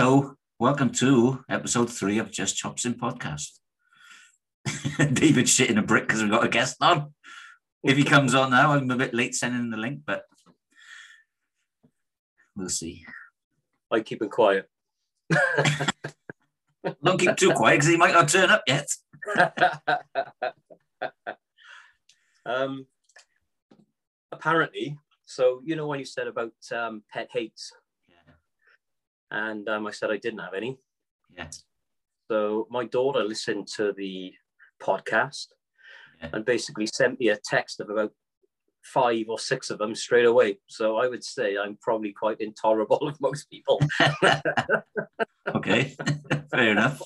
Hello, welcome to episode three of Just Chops in Podcast. David's shitting a brick because we've got a guest on. If he comes on now, I'm a bit late sending the link, but we'll see. I keep it quiet. Don't keep too quiet because he might not turn up yet. um, apparently, so you know when you said about um, pet hates. And um, I said I didn't have any. Yeah. So my daughter listened to the podcast Yeah. and basically sent me a text of about five or six of them straight away. So I would say I'm probably quite intolerable of most people. Okay. Fair enough.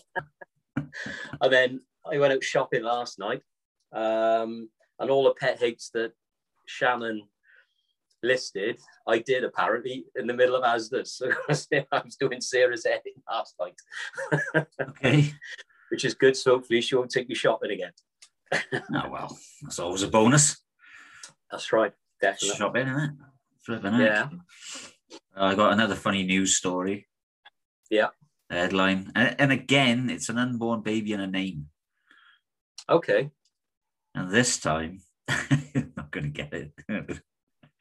and then I went out shopping last night, um, and all the pet hates that Shannon listed, I did apparently in the middle of Asda's. So I was doing Sarah's editing last night, Okay. which is good. So hopefully she won't take me shopping again. Oh, well, that's always a bonus. That's right, definitely. Shopping, isn't it? Flipping heck. Yeah. Uh, I got another funny news story. Yeah. Headline. And, and again, it's an unborn baby and a name. Okay. And this time, I'm not going to get it.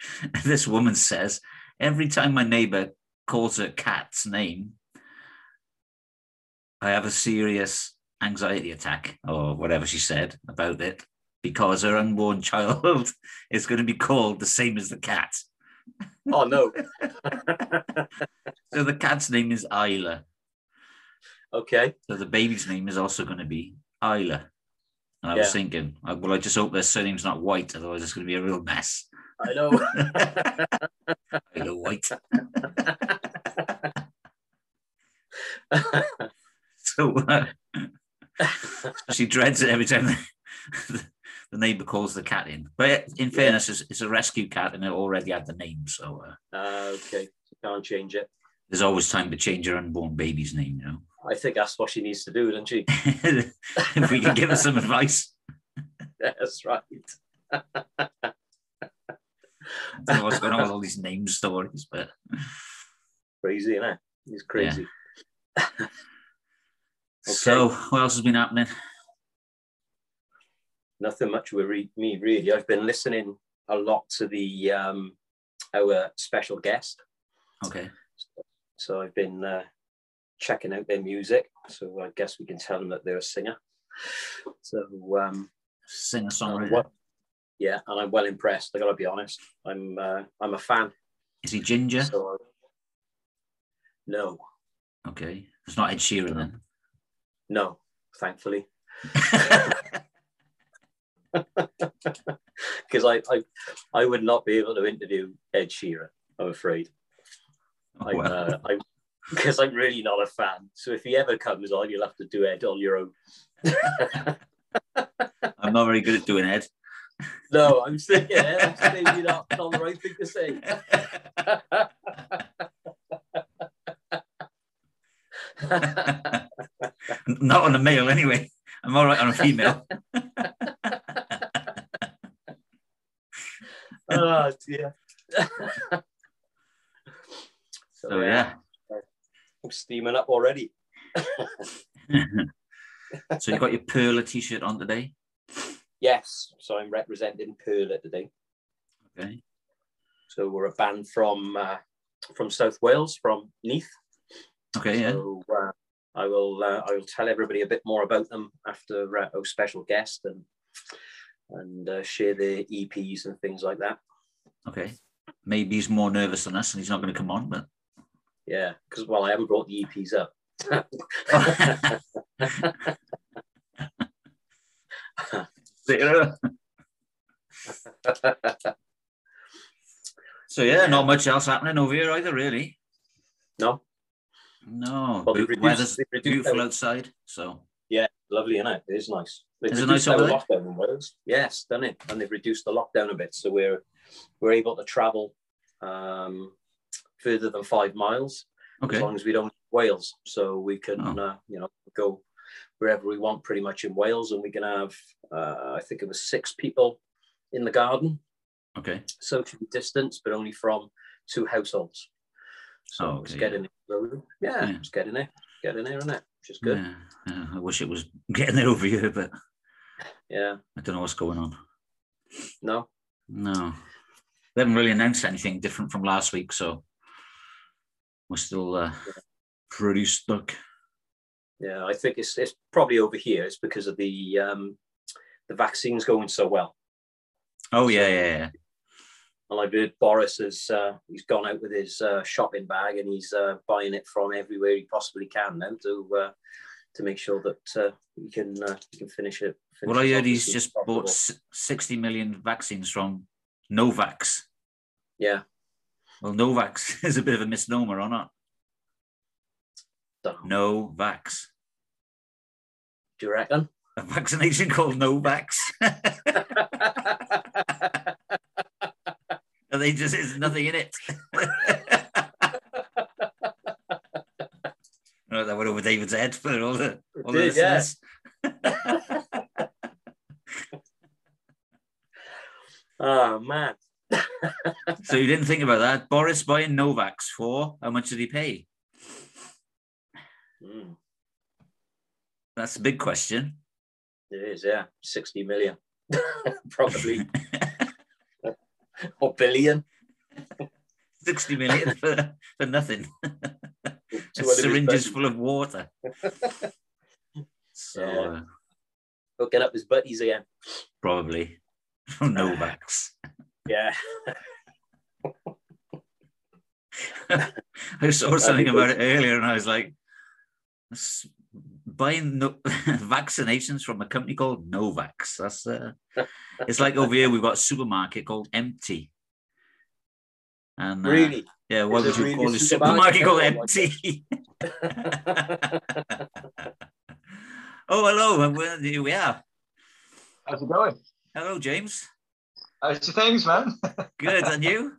this woman says, every time my neighbor calls her cat's name, I have a serious anxiety attack or whatever she said about it because her unborn child is going to be called the same as the cat. Oh no. So the cat's name is Isla. okay. So the baby's name is also going to be Isla. And I was thinking, uh, well, I just hope their surname's not White, otherwise it's going to be a real mess. I know. Isla White. So uh, she dreads it every time the, the neighbor calls the cat in. But in fairness, it's, it's a rescue cat and it already had the name. So uh, Uh, okay. Can't change it. there's always time to change your unborn baby's name, you know. I think that's what she needs to do, doesn't she? if we can give her some advice. That's right. I don't know what's going on with all these name stories, but Crazy, isn't it? He's crazy. so what else has been happening? Nothing much with re- me really. I've been listening a lot to the um, our special guest, Okay. so I've been uh, checking out their music. So I guess we can tell them that they're a singer. So um, Singer songwriter. well- yeah, and I'm well impressed. I got to be honest. I'm uh, I'm a fan. Is he ginger? So no, Okay. It's not Ed Sheeran then. no, thankfully, because I, I I would not be able to interview Ed Sheeran. I'm afraid. Oh, I'm, well. uh, because I'm really not a fan. So if he ever comes on, you'll have to do Ed on your own. I'm not very good at doing Ed. no, I'm saying yeah, that's maybe not, not the right thing to say. not on a male anyway. I'm all right on a female. oh dear. So yeah. I'm steaming up already. so you got your Perla t-shirt on today. Yes, so I'm representing Perla today. Okay. So we're a band from uh, from South Wales, from Neath. Okay. Yeah. Uh, I will uh, I will tell everybody a bit more about them after uh, our special guest and and uh, share their EPs and things like that. Okay. Maybe he's more nervous than us and he's not going to come on, but Yeah, because well, I haven't brought the EPs up. so yeah, not much else happening over here either, really. no, No, Well, reduced- weather's beautiful their- outside. So yeah, lovely, isn't it? It is nice. They've Is it nice over lockdown in Wales. Yes, done it, and they've reduced the lockdown a bit, so we're we're able to travel um, further than five miles as long as we don't Wales. So we can, Oh. uh, you know, go wherever we want pretty much in Wales, and we can have, uh, I think it was six people in the garden, okay, socially distanced, but only from two households. So Oh, it's okay, getting there. Yeah, Yeah. it's getting there. Getting there, isn't it? Which is good. Yeah, yeah, I wish it was getting there over here, but Yeah. I don't know what's going on. No. No, they haven't really announced anything different from last week, so we're still uh, pretty stuck. Yeah, I think it's it's probably over here. It's because of the um the vaccines going so well. Oh yeah, yeah, yeah. And I've heard Boris has uh, he's gone out with his uh, shopping bag and he's uh, buying it from everywhere he possibly can now to uh, to make sure that uh, he can uh, he can finish it. finish Well, I heard he's just possible. bought 60 million vaccines from Novax. Yeah, Well, Novax is a bit of a misnomer, or not? No vax. Do you reckon? A vaccination called Novax. and they just there's nothing in it. oh, that went over David's head for all the all the did, yeah. listeners. oh man, So you didn't think about that. Boris buying Novax for how much did he pay? Mm, That's a big question. it is. Yeah, sixty million, probably or billion. 60 million for, for nothing. To one of his Syringes full of water. So Yeah. uh, get up his buddies again. probably from Novax. Yeah, I saw something about it earlier and I was like, "S- buying no- vaccinations from a company called Novax. That's uh, it's like over here we've got a supermarket called Empty. And uh, really. yeah, what would you really call a a supermarket called? Empty? oh, hello, and here we are. How's it going? Hello, James. How's your things, man? Good, and you?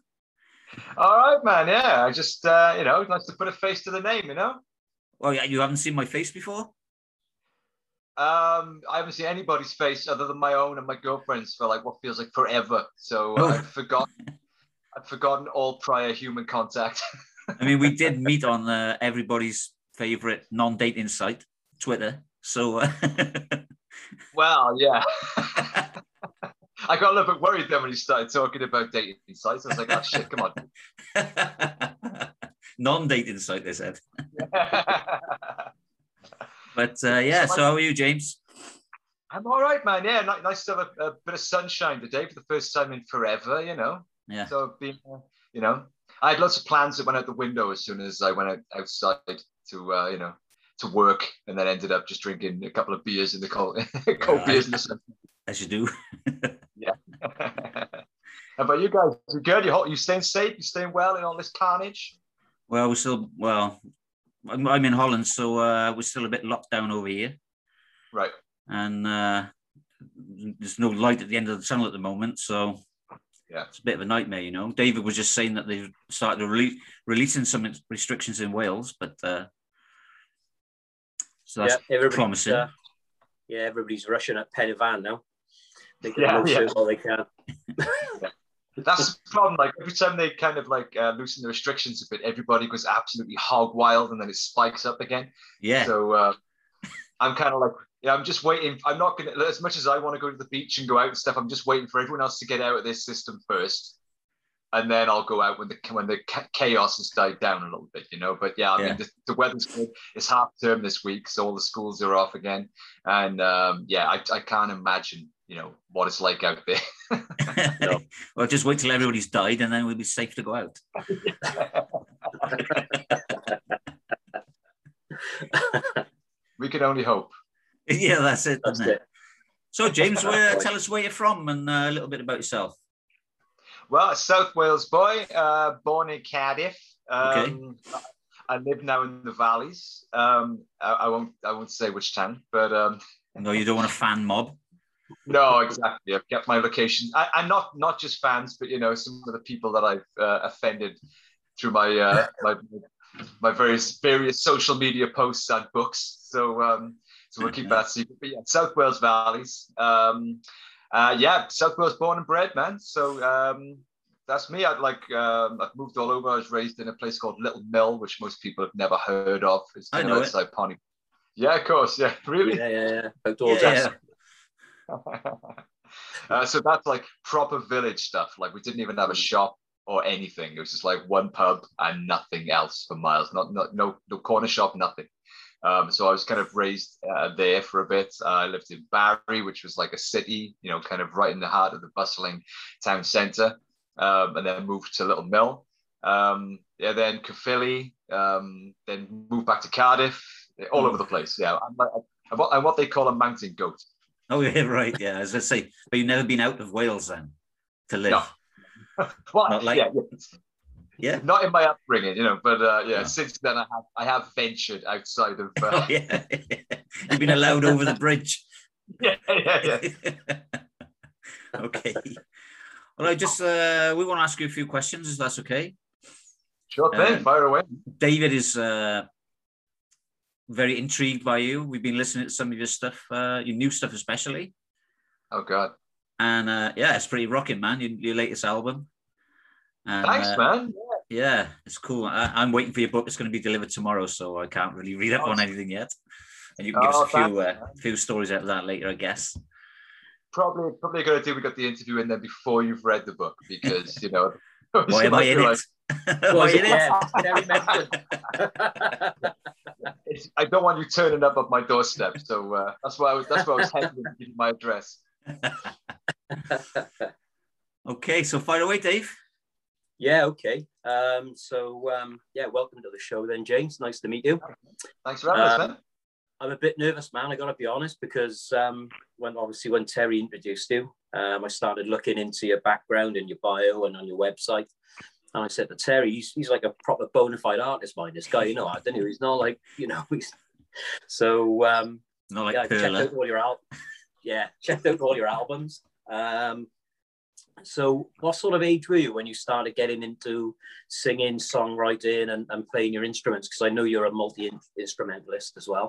All right, man. Yeah, I just, uh, you know, nice to put a face to the name, you know? Well, yeah, you haven't seen my face before. Um, I haven't seen anybody's face other than my own and my girlfriend's for like what feels like forever. So Oh. I've forgotten, I've forgotten all prior human contact. I mean, we did meet on uh, everybody's favorite non-dating site, Twitter. So, uh, well, yeah. I got a little bit worried then when he started talking about dating sites. I was like, oh shit, come on. non-dating site, they said. But uh, yeah, so how are you, James? I'm all right, man. Yeah, nice to have a, a bit of sunshine today for the first time in forever, you know. Yeah. So been, uh, you know, I had lots of plans that went out the window as soon as I went out, outside to, uh, you know, to work, and then ended up just drinking a couple of beers in the cold, cold beers in the sun. As you do. Yeah. How about you guys? You good? You hot? You staying safe? You staying well in all this carnage? Well, we're still well. I'm, I'm in Holland, so uh, we're still a bit locked down over here, Right. and uh, there's no light at the end of the tunnel at the moment. So Yeah. it's a bit of a nightmare, you know. David was just saying that they've started to rele- releasing some restrictions in Wales, but uh, so that's yeah, everybody's, promising. uh, yeah, everybody's rushing at Pen y Fan now. They can Yeah, yeah, yeah. all they can. That's the problem. Like every time they kind of like uh, loosen the restrictions a bit, everybody goes absolutely hog wild, and then it spikes up again. yeah, So uh, I'm kind of like, yeah, I'm just waiting. I'm not gonna, as much as I want to go to the beach and go out and stuff. I'm just waiting for everyone else to get out of this system first, and then I'll go out when the when the chaos has died down a little bit, you know. But yeah, I Yeah. mean, the, the weather's good. It's half term this week, so all the schools are off again, and um, yeah, I, I can't imagine, you know, what it's like out there. No. well, just wait till everybody's died, and then we'll be safe to go out. we can only hope. yeah, that's it. That's isn't it? it. So, James, where, tell us where you're from and uh, a little bit about yourself. Well, a South Wales boy, uh, born in Cardiff. Um, I live now in the valleys. Um, I, I won't. I won't say which town, but um, No, you don't want a fan mob. No, exactly. I've kept my location. I, I'm not not just fans, but you know, some of the people that I've uh, offended through my uh, my my various various social media posts and books. So um, so we'll keep that secret. But yeah, South Wales valleys. Um, uh, yeah, South Wales born and bred, man. So um, that's me. I'd like um, I've moved all over. I was raised in a place called Little Mill, which most people have never heard of. It's I know outside it. Pony. Yeah, of course. Yeah, really. Yeah, yeah, Yeah, uh, so that's like proper village stuff. Like we didn't even have a shop or anything. It was just like one pub and nothing else for miles. Not, not no no corner shop, nothing. Um, so I was kind of raised uh, there for a bit. Uh, I lived in Barry, which was like a city, you know, kind of right in the heart of the bustling town centre, um, and then moved to Little Mill. Um, yeah, then Caerphilly, um, then moved back to Cardiff, all over the place. Yeah, I'm, I'm what, I'm what they call a mountain goat. Oh yeah, right. Yeah, as I say, but you've never been out of Wales then to live. No. Well, Not like- yeah, yeah. Yeah. not in my upbringing, you know, but uh, yeah, No. since then I have I have ventured outside of Oh uh, yeah. You've been allowed over the bridge. yeah, yeah, yeah. okay. Well, I just uh, we want to ask you a few questions, if that's okay. Sure thing, Um, fire away. David is uh, very intrigued by you. We've been listening to some of your stuff, uh, your new stuff especially, Oh God, and uh, yeah, it's pretty rocking, man. Your, your latest album. And, thanks, uh, man. Yeah, it's cool. I, I'm waiting for your book. It's going to be delivered tomorrow, so I can't really read up on anything yet. And you can give Oh, us a few uh, few stories out of that later, I guess. Probably, probably a good idea. We got the interview in there before you've read the book because you know. Why am I in like, it? Why in it? it? Yeah, Terry mentioned. it's- I don't want you turning up at my doorstep, so uh, that's why I was. That's why I was hesitant to give you my address. Okay, so fire away, Dave. yeah, okay. Um, so um, yeah, welcome to the show then, James. Nice to meet you. Thanks for having us, Um, man. I'm a bit nervous, man. I got to be honest, because um, when obviously when Terry introduced you, um, I started looking into your background and your bio and on your website, and I said to Terry, he's, he's like a proper bona fide artist, mind this guy. You know, I don't know. He's not like you know. He's so um, Not like yeah, checked out all your al- yeah, checked out all your albums. Um, so, what sort of age were you when you started getting into singing, songwriting, and, and playing your instruments? Because I know you're a multi instrumentalist as well.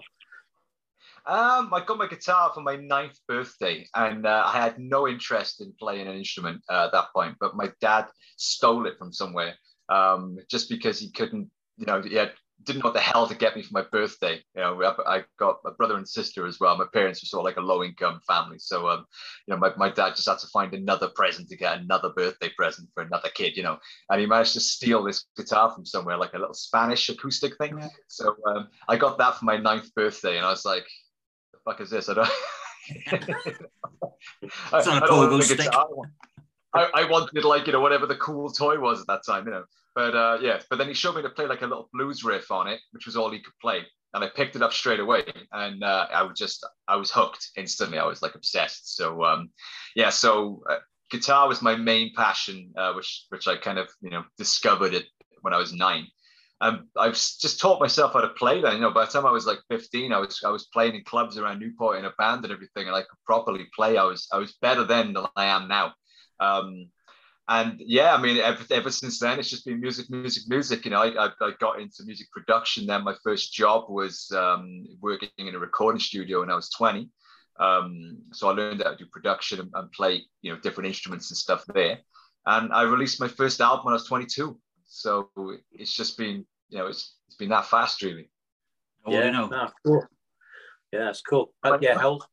Um, I got my guitar for my ninth birthday, and uh, I had no interest in playing an instrument uh, at that point. But my dad stole it from somewhere, um, just because he couldn't, you know, he had, didn't know what the hell to get me for my birthday. You know, I, I got a brother and sister as well. My parents were sort of like a low-income family, so um, you know, my, my dad just had to find another present to get another birthday present for another kid. You know, and he managed to steal this guitar from somewhere, like a little Spanish acoustic thing. So um, I got that for my ninth birthday, and I was like, "The fuck is this?" I don't. I, It's not a I don't want pogo a stick. guitar. I, I wanted like you know whatever the cool toy was at that time, you know. But uh, yeah, but then he showed me to play like a little blues riff on it, which was all he could play, and I picked it up straight away, and uh, I was just I was hooked instantly. I was like obsessed. So um, yeah, so uh, guitar was my main passion, uh, which which I kind of you know discovered it when I was nine. Um, I've just taught myself how to play that. You know, by the time I was like 15, I was I was playing in clubs around Newport in a band and everything, and I could properly play. I was I was better then than I am now. Um, and yeah, I mean, ever, ever since then, it's just been music, music, music. You know, I, I, I got into music production. Then my first job was um, working in a recording studio when I was 20. Um, so I learned how to do production and, and play, you know, different instruments and stuff there. And I released my first album when I was 22. So it's just been, you know, it's, it's been that fast, really. How yeah, you now? no, cool. Yeah, that's cool. Uh, yeah, how old?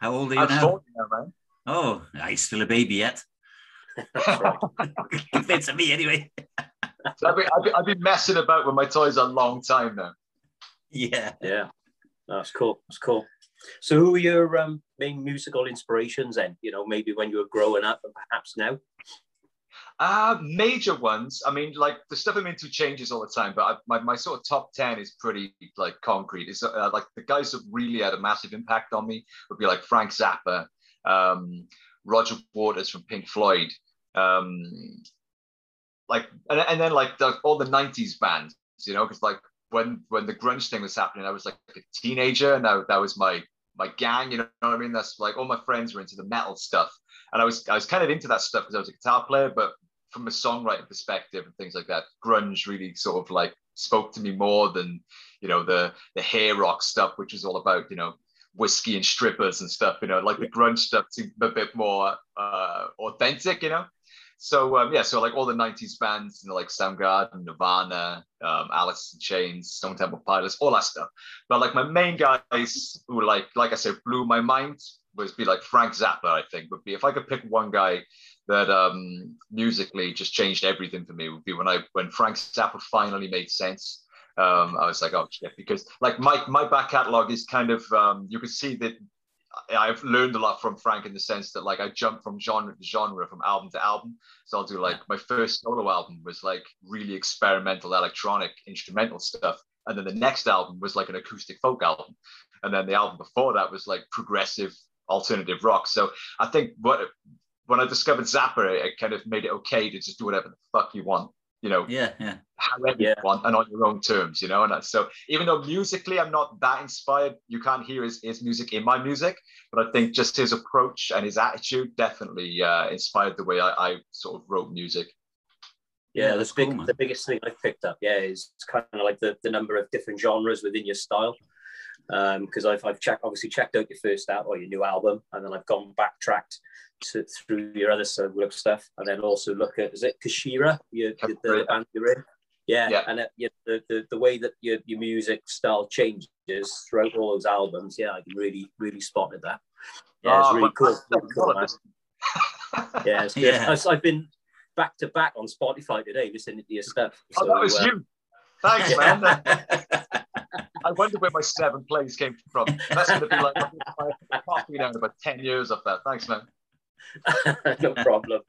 How old are you I'm now? 40 now, man. Oh, I'm still a baby yet. Compared to me, anyway. So I've, been, I've, been, I've been messing about with my toys a long time now. Yeah. Yeah, that's cool. That's cool. So, who are your um, main musical inspirations then? You know, maybe when you were growing up and perhaps now? Uh, major ones. I mean, like the stuff I'm into changes all the time, but I, my, my sort of top 10 is pretty like concrete. It's uh, like the guys that really had a massive impact on me would be like Frank Zappa, um, Roger Waters from Pink Floyd, um, like, and, and then like the, all the 90s bands, you know, because like when when the grunge thing was happening, I was like a teenager and that, that was my my gang, you know what I mean? That's like all my friends were into the metal stuff. And I was I was kind of into that stuff because I was a guitar player, but from a songwriting perspective and things like that, grunge really sort of like spoke to me more than you know the the hair rock stuff, which is all about you know whiskey and strippers and stuff. You know, like the grunge stuff seemed a bit more uh, authentic. You know, So um, yeah, so like all the '90s bands, you know, like Soundgarden, Nirvana, um, Alice in Chains, Stone Temple Pilots, all that stuff. But like my main guys who like, like I said, blew my mind was be like Frank Zappa. I think would be if I could pick one guy that um, musically just changed everything for me would be when I when Frank Zappa finally made sense. Um, I was like, oh shit, because like my my back catalog is kind of um, you can see that I've learned a lot from Frank in the sense that like I jump from genre to genre, from album to album. So I'll do like my first solo album was like really experimental electronic instrumental stuff, and then the next album was like an acoustic folk album, and then the album before that was like progressive alternative rock. So I think what when I discovered Zappa, it kind of made it okay to just do whatever the fuck you want you know, yeah, yeah, however yeah. you want and on your own terms, you know. And so even though musically I'm not that inspired, you can't hear his, his music in my music, but I think just his approach and his attitude definitely uh, inspired the way I, I sort of wrote music. Yeah, the, big, cool, the biggest thing I've picked up, yeah, is kind of like the, the number of different genres within your style. Because um, I've, I've checked, obviously checked out your first out or your new album, and then I've gone backtracked to, through your other solo stuff, and then also look at is it Kashira, your, the, the band you're in? Yeah, yeah. and it, you know, the, the the way that your, your music style changes throughout all those albums, yeah, I can really really spotted that. Yeah, it's oh, really cool. Really cool yeah, it's good. Yeah. I've been back to back on Spotify today listening to your stuff. So, oh, that was uh, you. Thanks, man. I wonder where my seven plays came from. That's going to be like coffee now in about 10 years of that. Thanks, man. no problem.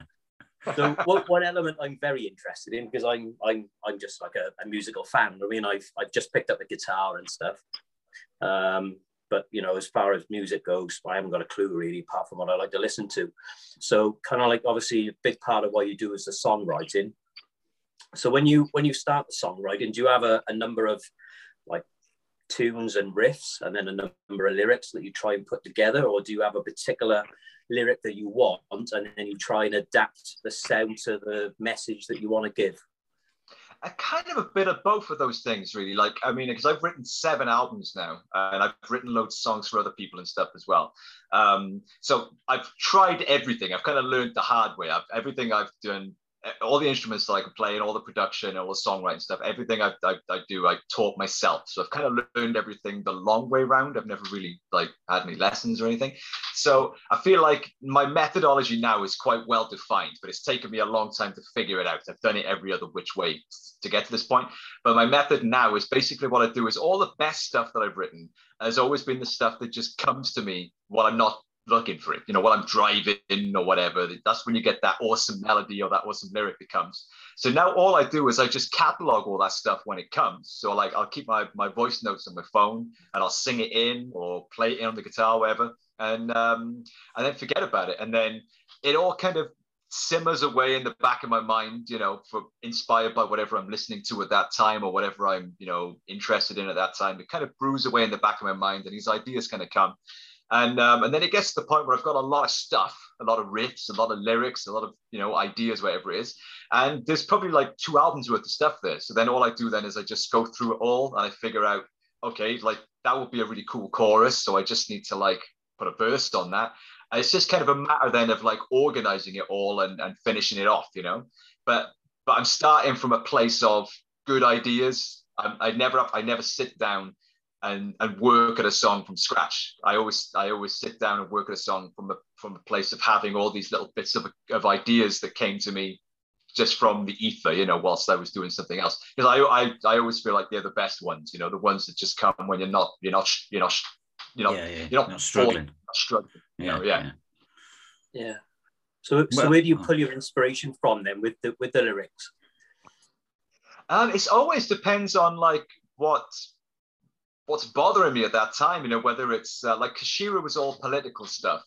So what, one element I'm very interested in because I'm I'm I'm just like a, a, musical fan. I mean, I've I've just picked up the guitar and stuff. Um, but you know, as far as music goes, I haven't got a clue really, apart from what I like to listen to. So kind of like obviously a big part of what you do is the songwriting. So when you when you start the songwriting, do you have a, a number of like tunes and riffs and then a number of lyrics that you try and put together, or do you have a particular lyric that you want and then you try and adapt the sound to the message that you want to give? a kind of a bit of both of those things, really. Like, I mean, because I've written seven albums now, and I've written loads of songs for other people and stuff as well. Um, so I've tried everything. I've kind of learned the hard way. I've, everything I've done all the instruments that I can play and all the production and all the songwriting stuff, everything I, I, I, do, I taught myself. So I've kind of learned everything the long way around. I've never really like had any lessons or anything. So I feel like my methodology now is quite well defined, but it's taken me a long time to figure it out. I've done it every other which way to get to this point. But my method now is basically what I do is all the best stuff that I've written has always been the stuff that just comes to me while I'm not looking for it. You know, while I'm driving or whatever, that's when you get that awesome melody or that awesome lyric that comes. So now all I do is I just catalog all that stuff when it comes. So like I'll keep my, my voice notes on my phone and I'll sing it in or play it in on the guitar, whatever, and um, and then forget about it. And then it all kind of simmers away in the back of my mind, you know, for inspired by whatever I'm listening to at that time or whatever I'm, you know, interested in at that time. It kind of brews away in the back of my mind and these ideas kind of come. And, um, and then it gets to the point where I've got a lot of stuff, a lot of riffs, a lot of lyrics, a lot of you know ideas, whatever it is. And there's probably like two albums worth of stuff there. So then all I do then is I just go through it all and I figure out, okay, like that would be a really cool chorus. So I just need to like put a verse on that. And it's just kind of a matter then of like organizing it all and, and finishing it off, you know. But but I'm starting from a place of good ideas. I, I never I never sit down and and work at a song from scratch. I always I always sit down and work at a song from a from a place of having all these little bits of, of ideas that came to me just from the ether, you know, whilst I was doing something else. Because I, I I always feel like they're the best ones, you know, the ones that just come when you're not you're not you're not you know yeah, yeah. you're not, not struggling, not struggling. You yeah, know, yeah. yeah. Yeah. So, so where do you pull your inspiration from then with the with the lyrics? Um, it always depends on like what what's bothering me at that time, you know, whether it's uh, like Kashira was all political stuff.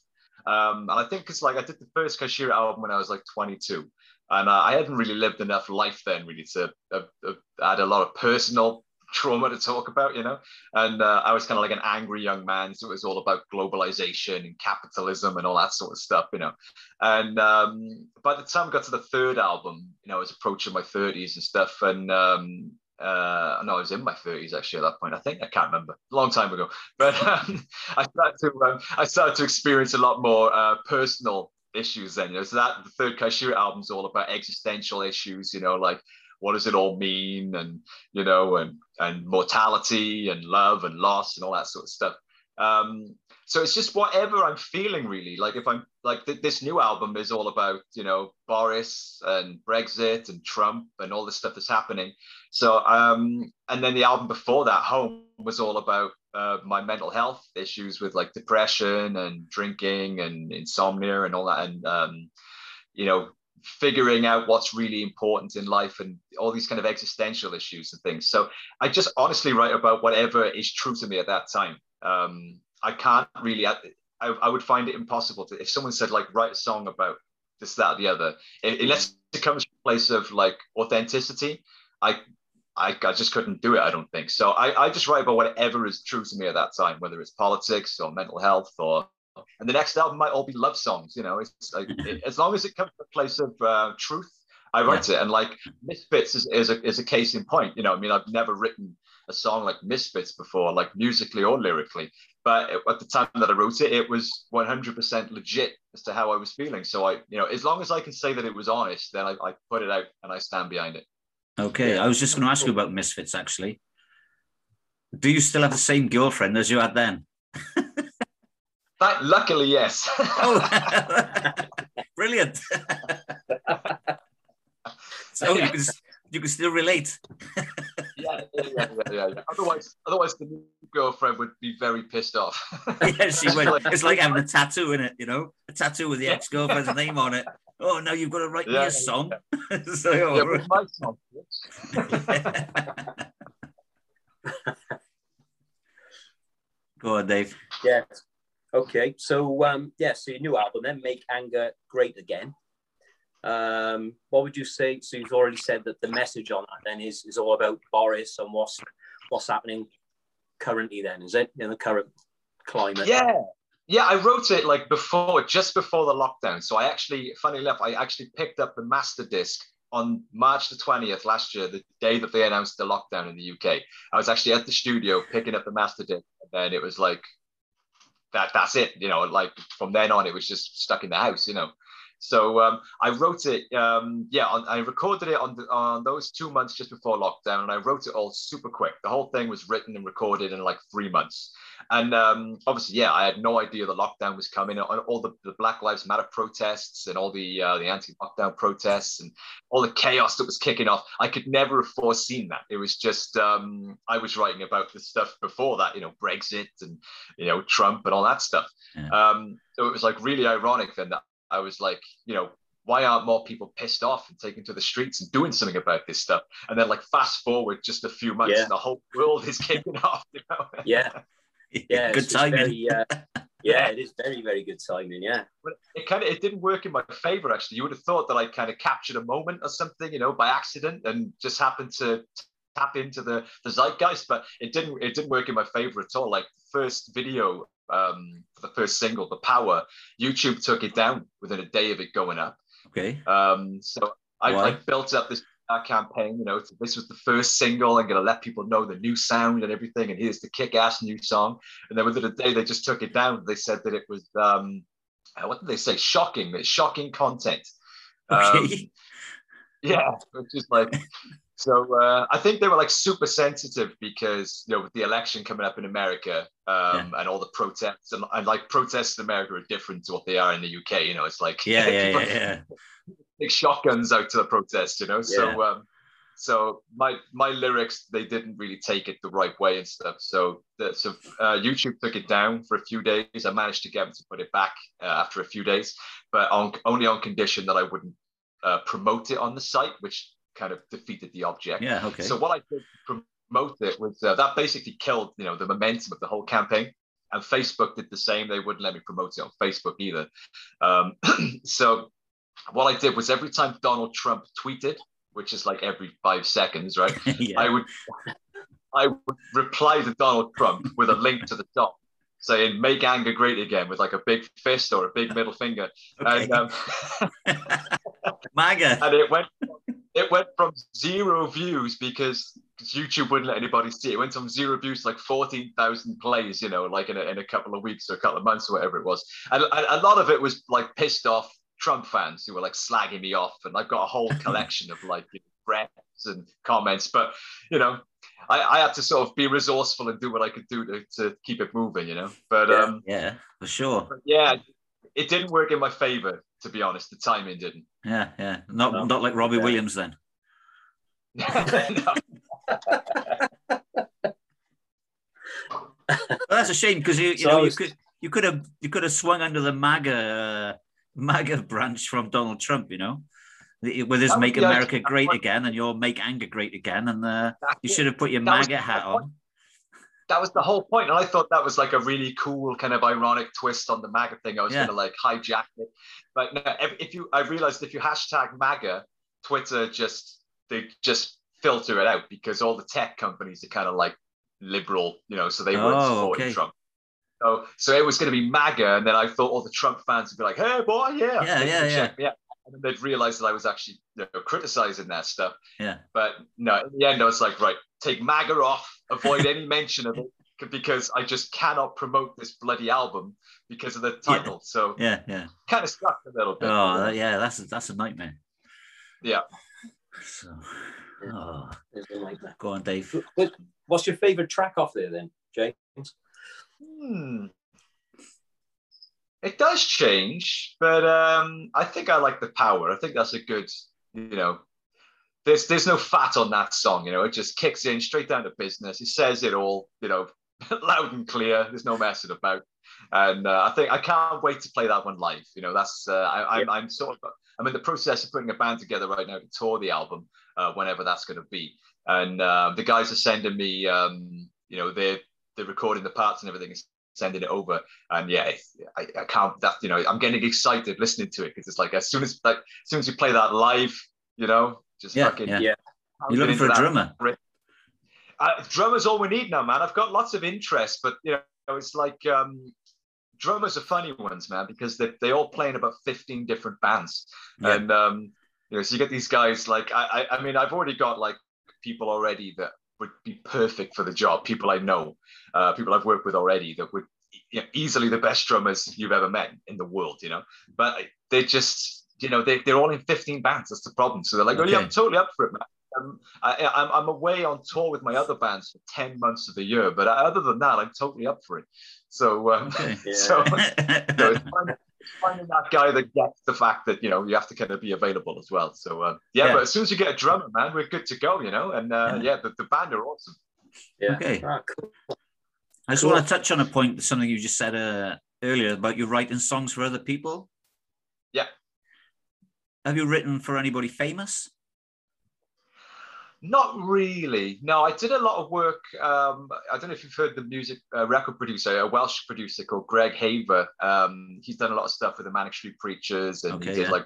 Um, and I think it's like I did the first Kashira album when I was like 22. And uh, I hadn't really lived enough life then, really, to uh, uh, add a lot of personal trauma to talk about, you know. And uh, I was kind of like an angry young man, so it was all about globalization and capitalism and all that sort of stuff, you know. And um, by the time I got to the third album, you know, I was approaching my 30s and stuff, and um, uh, no, I was in my 30s actually at that point. I think I can't remember, a long time ago. But um, I started to um, I started to experience a lot more uh, personal issues then. You know, so that the third Kashira album is all about existential issues, you know, like what does it all mean and you know and and mortality and love and loss and all that sort of stuff. Um, so it's just whatever I'm feeling really. Like if I'm like th- this new album is all about you know Boris and Brexit and Trump and all the stuff that's happening. So um, and then the album before that, Home, was all about uh, my mental health issues with like depression and drinking and insomnia and all that, and um, you know figuring out what's really important in life and all these kind of existential issues and things. So I just honestly write about whatever is true to me at that time. Um, I can't really. I, I, would find it impossible to if someone said like write a song about this, that, or the other, unless it comes from a place of like authenticity. I I, I just couldn't do it. I don't think so. I, I just write about whatever is true to me at that time, whether it's politics or mental health or. And the next album might all be love songs. You know, it's like it, as long as it comes from a place of uh, truth, I write yeah. it. And like Misfits is, is a is a case in point. You know, I mean, I've never written a song like Misfits before, like musically or lyrically. But at the time that I wrote it, it was 100% legit as to how I was feeling. So I, you know, as long as I can say that it was honest, then I, I put it out and I stand behind it. Okay, I was just going to ask you about Misfits actually. Do you still have the same girlfriend as you had then? That, luckily, yes. oh, brilliant. so you can, you can still relate. Yeah, yeah, yeah, yeah, yeah, Otherwise, otherwise the new girlfriend would be very pissed off. yeah, she would. It's like having a tattoo in it, you know, a tattoo with the ex-girlfriend's name on it. Oh, now you've got to write yeah, me a song. Yeah, so, oh, yeah right. my song. Go on, Dave. Yeah. Okay. So, um, yeah. So your new album then, "Make Anger Great Again." Um, what would you say? So you've already said that the message on that then is, is all about Boris and what's what's happening currently. Then is it in the current climate? Yeah, yeah. I wrote it like before, just before the lockdown. So I actually, funny enough, I actually picked up the master disc on March the 20th last year, the day that they announced the lockdown in the UK. I was actually at the studio picking up the master disc, and then it was like that. That's it. You know, like from then on, it was just stuck in the house. You know. So um, I wrote it, um, yeah, on, I recorded it on, the, on those two months just before lockdown, and I wrote it all super quick. The whole thing was written and recorded in like three months. And um, obviously, yeah, I had no idea the lockdown was coming. And all the, the Black Lives Matter protests and all the uh, the anti-lockdown protests and all the chaos that was kicking off. I could never have foreseen that. It was just um, I was writing about the stuff before that, you know, Brexit and you know Trump and all that stuff. Yeah. Um, so it was like really ironic then that I was like, you know, why aren't more people pissed off and taking to the streets and doing something about this stuff? And then like fast forward just a few months, yeah. and the whole world is kicking off. You know? Yeah, yeah, good timing. Very, uh, yeah, it is very very good timing. Yeah, but it kind of it didn't work in my favor actually. You would have thought that I kind of captured a moment or something, you know, by accident, and just happened to tap into the the zeitgeist, but it didn't it didn't work in my favor at all. Like first video um, for the first single, The Power, YouTube took it down within a day of it going up. Okay. Um, so I, I, built up this campaign, you know, this was the first single. I'm going to let people know the new sound and everything. And here's the kick ass new song. And then within a day, they just took it down. They said that it was, um, uh, what did they say? Shocking. It's shocking content. Okay. Um, yeah, which is like so uh, I think they were like super sensitive because you know with the election coming up in America um, yeah. and all the protests and, and, like protests in America are different to what they are in the UK. You know, it's like yeah, yeah, yeah, yeah. Take shotguns out to the protest. You know, so um, so my my lyrics they didn't really take it the right way and stuff. So the, so uh, YouTube took it down for a few days. I managed to get them to put it back uh, after a few days, but on only on condition that I wouldn't uh, promote it on the site, which kind of defeated the object. Yeah, okay. So what I did to promote it was uh, that basically killed, you know, the momentum of the whole campaign. And Facebook did the same. They wouldn't let me promote it on Facebook either. Um, so what I did was every time Donald Trump tweeted, which is like every five seconds, right? yeah. I would I would reply to Donald Trump with a link to the top saying "Make anger great again" with like a big fist or a big middle finger, okay. and um, MAGA, and it went it went from zero views because YouTube wouldn't let anybody see it. It went from zero views to like 14,000 plays, you know, like in a, in a couple of weeks or a couple of months or whatever it was. And, and a lot of it was like pissed off Trump fans who were like slagging me off, and I've got a whole collection of like you know, threats and comments. But you know, I, I had to sort of be resourceful and do what I could do to, to keep it moving. You know, but Yeah. um, Yeah, for sure. yeah, it didn't work in my favor to be honest. The timing didn't. Yeah, yeah. Not No. not like Robbie Yeah. Williams then. Well, that's a shame because you you So know I you could you could have you could have swung under the MAGA uh, MAGA branch from Donald Trump. You know. With his That "Make America idea. Great Again" and your "Make Anger Great Again," and uh, you should have put your That MAGA hat whole on. That was the whole point, and I thought that was like a really cool kind of ironic twist on the MAGA thing. I was Yeah. gonna like hijack it, but no, if, you, I realized if you hashtag MAGA, Twitter just they just filter it out because all the tech companies are kind of like liberal, you know, so they weren't Oh, supporting okay. Trump. So, so it was going to be MAGA, and then I thought all the Trump fans would be like, "Hey, boy, yeah, Yeah, yeah, can yeah. Check me out." And then they'd realize that I was actually you know, criticizing that stuff. Yeah. But no, in the end, I was like, right, take MAGA off, avoid any mention of it because I just cannot promote this bloody album because of the Yeah. title. So Yeah, yeah. kind of stuck a little bit. Oh, that- yeah. That's a, that's a nightmare. Yeah. So, oh, It's a nightmare. go on, Dave. What's your favorite track off there then, James? Hmm. It does change, but um, I think I like the power. I think that's a good, you know, there's there's no fat on that song. You know, it just kicks in straight down to business. It says it all, you know, loud and clear. There's no messing about. And uh, I think I can't wait to play that one live. You know, that's uh, I, I'm I'm sort of I'm in the process of putting a band together right now to tour the album, uh, whenever that's going to be. And uh, the guys are sending me, um, you know, they're they're recording the parts and everything, sending it over. And yeah, I, I can't. That you know, I'm getting excited listening to it because it's like as soon as like as soon as you play that live, you know, just Yeah, fucking. yeah. Yeah. You're looking for a drummer. Uh, drummers all we need now, man. I've got lots of interest, but you know, it's like um, drummers are funny ones, man, because they they all play in about 15 different bands, Yeah. and um, you know, so you get these guys like I, I I mean, I've already got like people already that would be perfect for the job. People I know, uh, people I've worked with already that would you know, easily the best drummers you've ever met in the world, you know. But they just, you know, they they're all in 15 bands. That's the problem. So they're like, oh yeah, I'm totally up for it, man. Um, I, I'm, I'm away on tour with my other bands for 10 months of the year, but other than that, I'm totally up for it. So, um, Yeah. so you know, it's finding, it's finding that guy that gets the fact that you know you have to kind of be available as well. So uh, yeah, Yeah. but as soon as you get a drummer, man, we're good to go, you know. And uh, Yeah. yeah, the, the band are awesome. Yeah. Okay. Ah, cool. I just Cool. want to touch on a point, something you just said uh, earlier about you writing songs for other people. Yeah. Have you written for anybody famous? Not really. No, I did a lot of work. Um, I don't know if you've heard the music uh, record producer, a Welsh producer called Greg Haver. Um, he's done a lot of stuff with the Manic Street Preachers, and Okay, he did yeah. like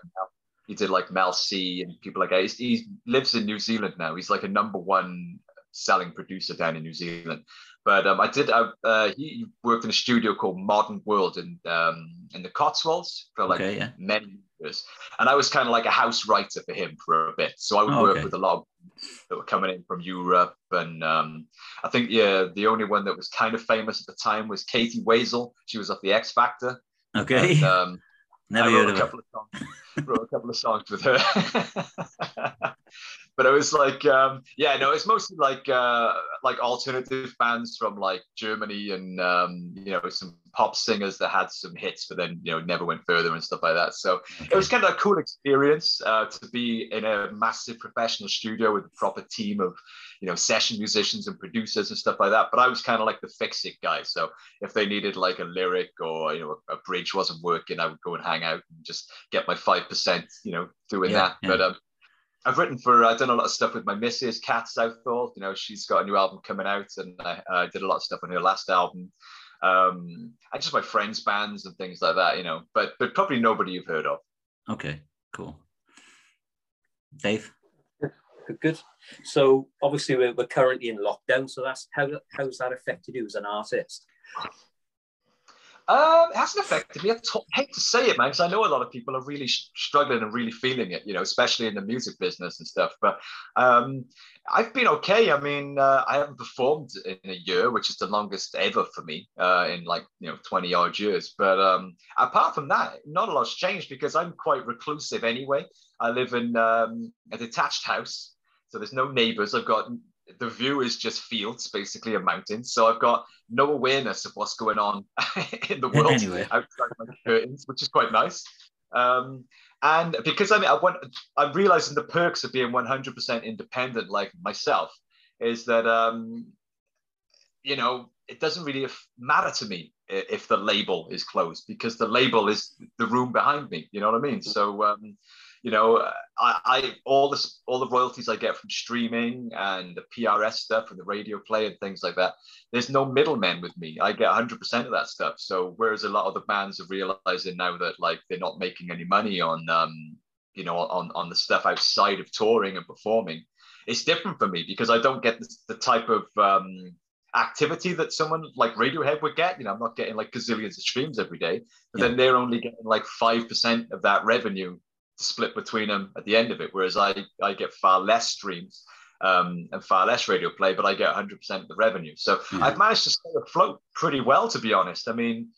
he did like Mel C and people like that. He's, he lives in New Zealand now. He's like a number one selling producer down in New Zealand. But um, I did. Uh, uh, he worked in a studio called Modern World in um, in the Cotswolds for like okay, yeah. many years. And I was kind of like a house writer for him for a bit. So I would Oh, work okay. with a lot of that were coming in from Europe. And um, I think, yeah, the only one that was kind of famous at the time was Katie Waissel. She was off the X Factor. Okay. And, um, Never I heard wrote of a couple of songs, wrote a couple of songs with her. but it was like, um, yeah, no, it's mostly like uh, like alternative bands from like Germany and um, you know some pop singers that had some hits, but then you know never went further and stuff like that. So it was kind of a cool experience uh, to be in a massive professional studio with a proper team of you know session musicians and producers and stuff like that. But I was kind of like the fix it guy. So if they needed like a lyric or you know a, bridge wasn't working, I would go and hang out and just get my five percent, you know, doing Yeah, that. yeah. But um, I've written for I've done a lot of stuff with my missus, Kat Southall. You know, she's got a new album coming out, and I, I did a lot of stuff on her last album. Um, I just my friends' bands and things like that. You know, but but probably nobody you've heard of. Okay, cool. Dave? Good, good. So obviously we're, we're currently in lockdown. So that's how how's that affected you as an artist? Um, it hasn't affected me. I hate to say it, man, because I know a lot of people are really sh- struggling and really feeling it, you know, especially in the music business and stuff. But um, I've been okay. I mean, uh, I haven't performed in a year, which is the longest ever for me uh, in like, you know, 20 odd years. But um, apart from that, not a lot's changed because I'm quite reclusive anyway. I live in um, a detached house. So there's no neighbors. I've got the view is just fields, basically, a mountain. So I've got no awareness of what's going on in the world Anyway. outside my curtains, which is quite nice. Um, and because I mean, I want, I'm realizing the perks of being 100% independent, like myself, is that um, you know it doesn't really matter to me if the label is closed because the label is the room behind me. You know what I mean? So. Um, you know, I, I all this all the royalties I get from streaming and the PRS stuff and the radio play and things like that. There's no middlemen with me. I get 100% of that stuff. So whereas a lot of the bands are realizing now that like they're not making any money on um you know on on the stuff outside of touring and performing, it's different for me because I don't get the, the type of um activity that someone like Radiohead would get. You know, I'm not getting like gazillions of streams every day, but Yeah. then they're only getting like five percent of that revenue split between them at the end of it. Whereas I, I get far less streams um, and far less radio play, but I get 100% of the revenue. So. I've managed to stay afloat pretty well, to be honest. I mean,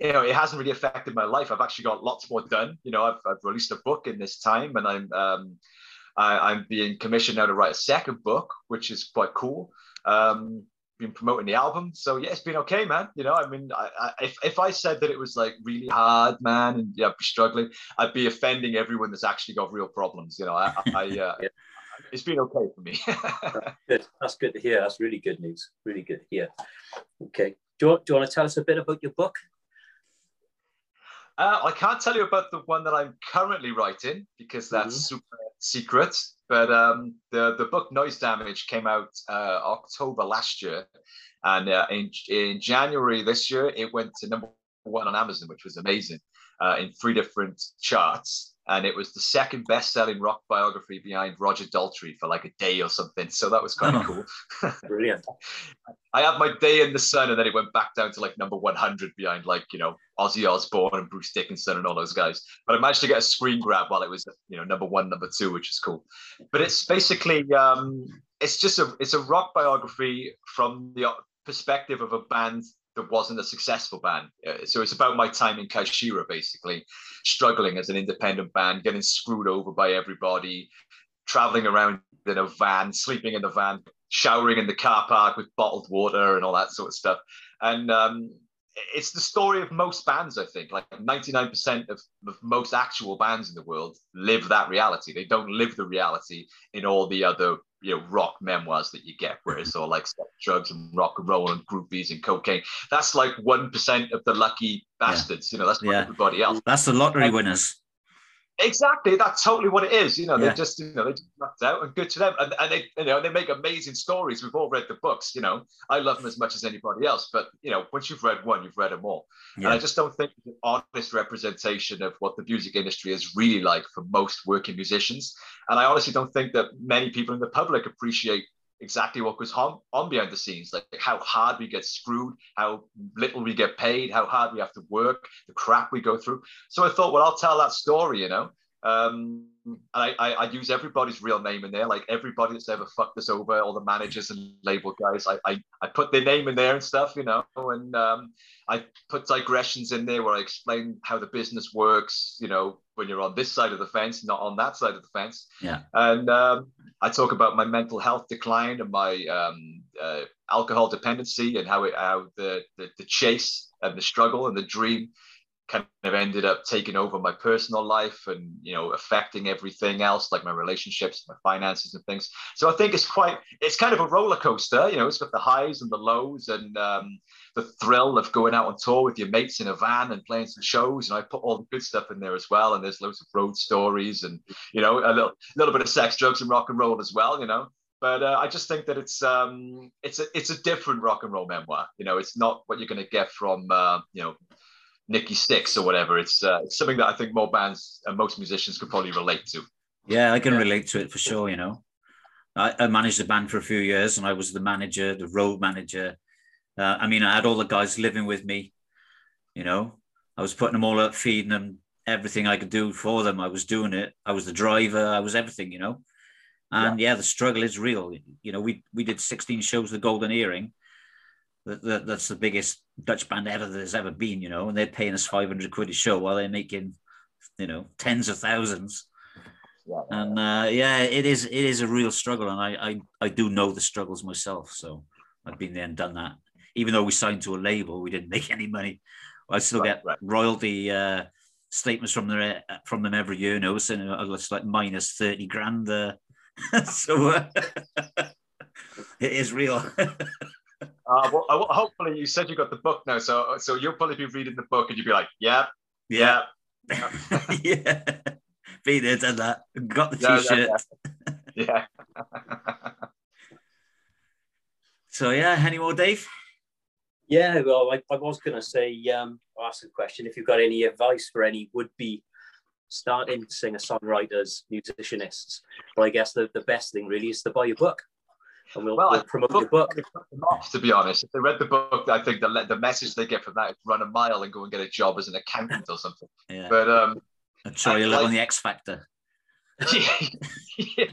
you know, it hasn't really affected my life. I've actually got lots more done. You know, I've, I've released a book in this time, and I'm um, I, I'm being commissioned now to write a second book, which is quite cool. Um, been promoting the album, so yeah, it's been okay, man. You know, I mean, I, I, if if I said that it was like really hard, man, and yeah, I'd be struggling, I'd be offending everyone that's actually got real problems. You know, I, I uh, Yeah. it's been okay for me. Good. That's good to hear. That's really good news. Really good to hear. Okay. Do you, want, do you want to tell us a bit about your book? Uh, I can't tell you about the one that I'm currently writing because that's Mhm. super secret. But um, the the book Noise Damage came out uh, October last year, and uh, in in January this year it went to number one on Amazon, which was amazing, uh, in three different charts. And it was the second best-selling rock biography behind Roger Daltrey for like a day or something. So that was kind of Oh. cool. Brilliant. I had my day in the sun, and then it went back down to like number 100 behind like you know Ozzy Osbourne and Bruce Dickinson and all those guys. But I managed to get a screen grab while it was you know number one, number two, which is cool. But it's basically um, it's just a it's a rock biography from the perspective of a band that wasn't a successful band. Uh, so it's about my time in Kashira, basically struggling as an independent band, getting screwed over by everybody, traveling around in a van, sleeping in the van, showering in the car park with bottled water and all that sort of stuff. And um, it's the story of most bands, I think. Like 99% of, of most actual bands in the world live that reality. They don't live the reality in all the other you know rock memoirs that you get, where it's all like sex, drugs and rock and roll and groupies and cocaine. That's like one percent of the lucky bastards. You know, that's not Yeah. everybody else. That's the lottery winners. Exactly, that's totally what it is. You know, Yeah. they just you know they just knocked out and good to them, and, and they you know they make amazing stories. We've all read the books. You know, I love them as much as anybody else. But you know, once you've read one, you've read them all. And I just don't think it's an honest representation of what the music industry is really like for most working musicians. And I honestly don't think that many people in the public appreciate exactly what goes on, on behind the scenes, like how hard we get screwed, how little we get paid, how hard we have to work, the crap we go through. So I thought, well, I'll tell that story, you know. Um, and I, I, I use everybody's real name in there, like everybody that's ever fucked us over, all the managers and label guys. I, I, I put their name in there and stuff, you know, and um, I put digressions in there where I explain how the business works, you know, when you're on this side of the fence, not on that side of the fence. Yeah. And um, I talk about my mental health decline and my um, uh, alcohol dependency and how it, how the, the the chase and the struggle and the dream kind of ended up taking over my personal life and you know affecting everything else like my relationships my finances and things. So i think it's quite it's kind of a roller coaster you know it's got the highs and the lows and um, the thrill of going out on tour with your mates in a van and playing some shows. And i put all the good stuff in there as well. And there's loads of road stories and you know a little, little bit of sex drugs and rock and roll as well you know. But uh, I just think that it's um, it's a it's a different rock and roll memoir. You know, it's not what you're going to get from uh, you know Nikki Sixx or whatever. It's uh, it's something that I think more bands and most musicians could probably relate to. Yeah, I can relate to it for sure. You know, I, I managed the band for a few years, and I was the manager, the road manager. Uh, I mean, I had all the guys living with me. You know, I was putting them all up, feeding them everything I could do for them. I was doing it. I was the driver. I was everything. You know, and yeah, yeah the struggle is real. You know, we we did 16 shows, the Golden Earring. That, that, that's the biggest Dutch band ever that has ever been, you know, and they're paying us 500 quid a show while they're making, you know, tens of thousands. Yeah, and uh, yeah, it is it is a real struggle, and I, I I do know the struggles myself. So I've been there and done that. Even though we signed to a label, we didn't make any money. I still right, get right. royalty uh, statements from them from them every year. You know, saying it's like minus thirty grand. Uh, so uh, it is real. Uh, well, hopefully, you said you got the book now, so so you'll probably be reading the book and you'll be like, "Yeah, yeah, yeah." yeah. Be there, done that. Got the t-shirt. yeah. so yeah, any more, Dave? Yeah, well, I, I was going to say, um, ask a question if you've got any advice for any would-be starting singer-songwriters, musicianists. But I guess the, the best thing really is to buy your book. And we'll, well, we'll promote your book. Off, to be honest, if they read the book, I think the, the message they get from that is run a mile and go and get a job as an accountant or something. Yeah. But um, I'd show you a little on the X Factor. yeah.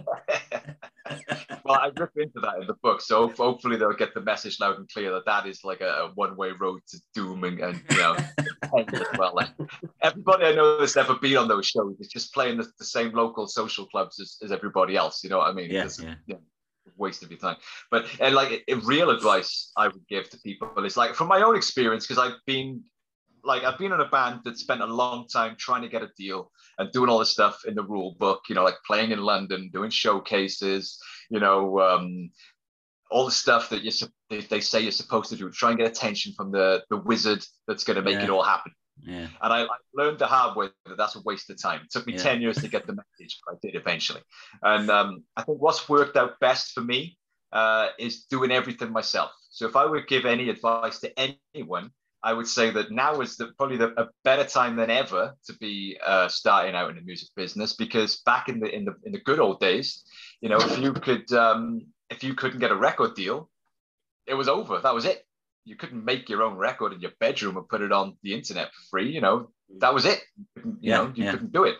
well, I rip into that in the book, so hopefully they'll get the message loud and clear that that is like a, a one-way road to doom and, and you know, as well. Like, everybody I know that's never been on those shows is just playing the, the same local social clubs as, as everybody else. You know what I mean? Yeah, yeah. You know, waste of your time. But and like real advice I would give to people is like from my own experience because I've been like I've been in a band that spent a long time trying to get a deal and doing all this stuff in the rule book, you know, like playing in London, doing showcases, you know, um, all the stuff that you they, they say you're supposed to do, try and get attention from the the wizard that's going to make yeah. it all happen. Yeah. And I, I, learned the hard way that that's a waste of time. It took me yeah. 10 years to get the message, but I did eventually. And um, I think what's worked out best for me uh, is doing everything myself. So if I would give any advice to anyone, I would say that now is the, probably the, a better time than ever to be uh, starting out in the music business because back in the in the in the good old days, you know, if you could um, if you couldn't get a record deal, it was over. That was it. You couldn't make your own record in your bedroom and put it on the internet for free. You know, mm. that was it. You yeah, know, you yeah. couldn't do it.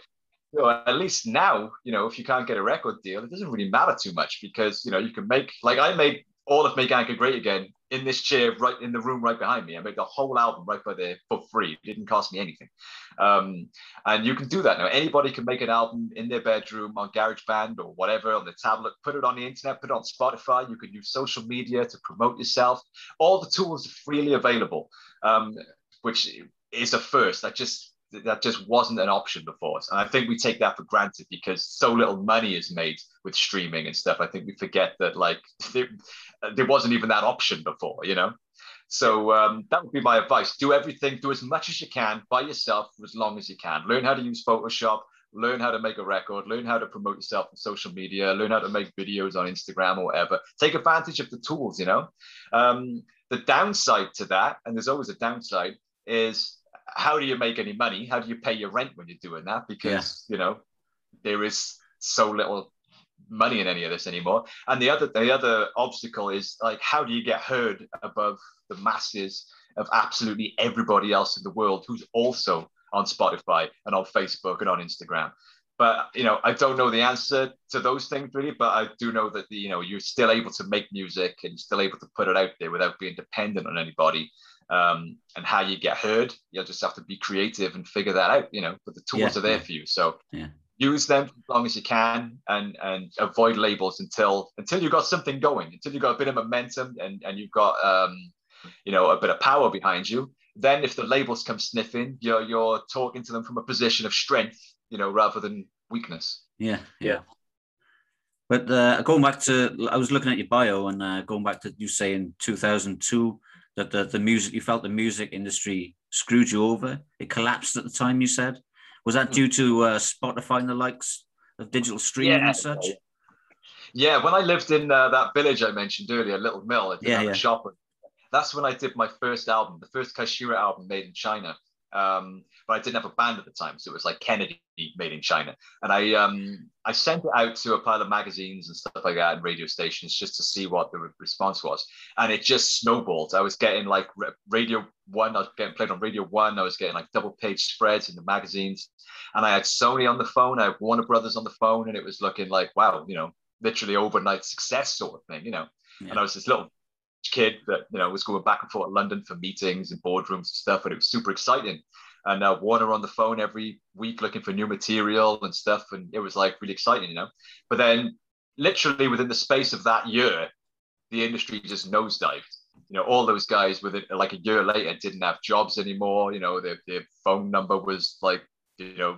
So at least now, you know, if you can't get a record deal, it doesn't really matter too much because you know you can make like I made all of Make Anchor Great Again in this chair, right in the room right behind me. I made the whole album right by there for free. It didn't cost me anything. Um, and you can do that now. Anybody can make an album in their bedroom on GarageBand or whatever on the tablet, put it on the internet, put it on Spotify. You can use social media to promote yourself. All the tools are freely available, um, which is a first. That just that just wasn't an option before us. And I think we take that for granted because so little money is made with streaming and stuff. I think we forget that like there, there wasn't even that option before, you know? So um, that would be my advice. Do everything, do as much as you can by yourself for as long as you can. Learn how to use Photoshop, learn how to make a record, learn how to promote yourself on social media, learn how to make videos on Instagram or whatever. Take advantage of the tools, you know? Um, the downside to that, and there's always a downside, is how do you make any money? How do you pay your rent when you're doing that? Because yeah. you know there is so little money in any of this anymore. And the other the other obstacle is like how do you get heard above the masses of absolutely everybody else in the world who's also on Spotify and on Facebook and on Instagram. But you know, I don't know the answer to those things really, but I do know that you know you're still able to make music and you're still able to put it out there without being dependent on anybody um, and how you get heard. You'll just have to be creative and figure that out, you know, but the tools yeah, are there yeah. for you. So yeah. use them as long as you can and and avoid labels until until you've got something going, until you've got a bit of momentum and, and you've got um, you know, a bit of power behind you. Then if the labels come sniffing, you're you're talking to them from a position of strength, you know, rather than weakness. Yeah, yeah. But uh, going back to, I was looking at your bio and uh, going back to you saying 2002, that the, the music you felt the music industry screwed you over? It collapsed at the time you said? Was that due to uh, spotify and the likes of digital streaming yeah. and such? Yeah when i lived in uh, that village i mentioned earlier little mill at yeah, yeah. shop that's when i did my first album the first Kashira album made in china Um, but I didn't have a band at the time, so it was like Kennedy made in China. And I um, I sent it out to a pile of magazines and stuff like that and radio stations just to see what the response was. And it just snowballed. I was getting like Radio One, I was getting played on Radio One. I was getting like double page spreads in the magazines. And I had Sony on the phone, I had Warner Brothers on the phone, and it was looking like wow, you know, literally overnight success sort of thing, you know. Yeah. And I was this little kid that you know was going back and forth to London for meetings and boardrooms and stuff, and it was super exciting. And uh, Warner on the phone every week looking for new material and stuff, and it was like really exciting, you know. But then, literally within the space of that year, the industry just nosedived. You know, all those guys within like a year later didn't have jobs anymore. You know, their, their phone number was like, you know,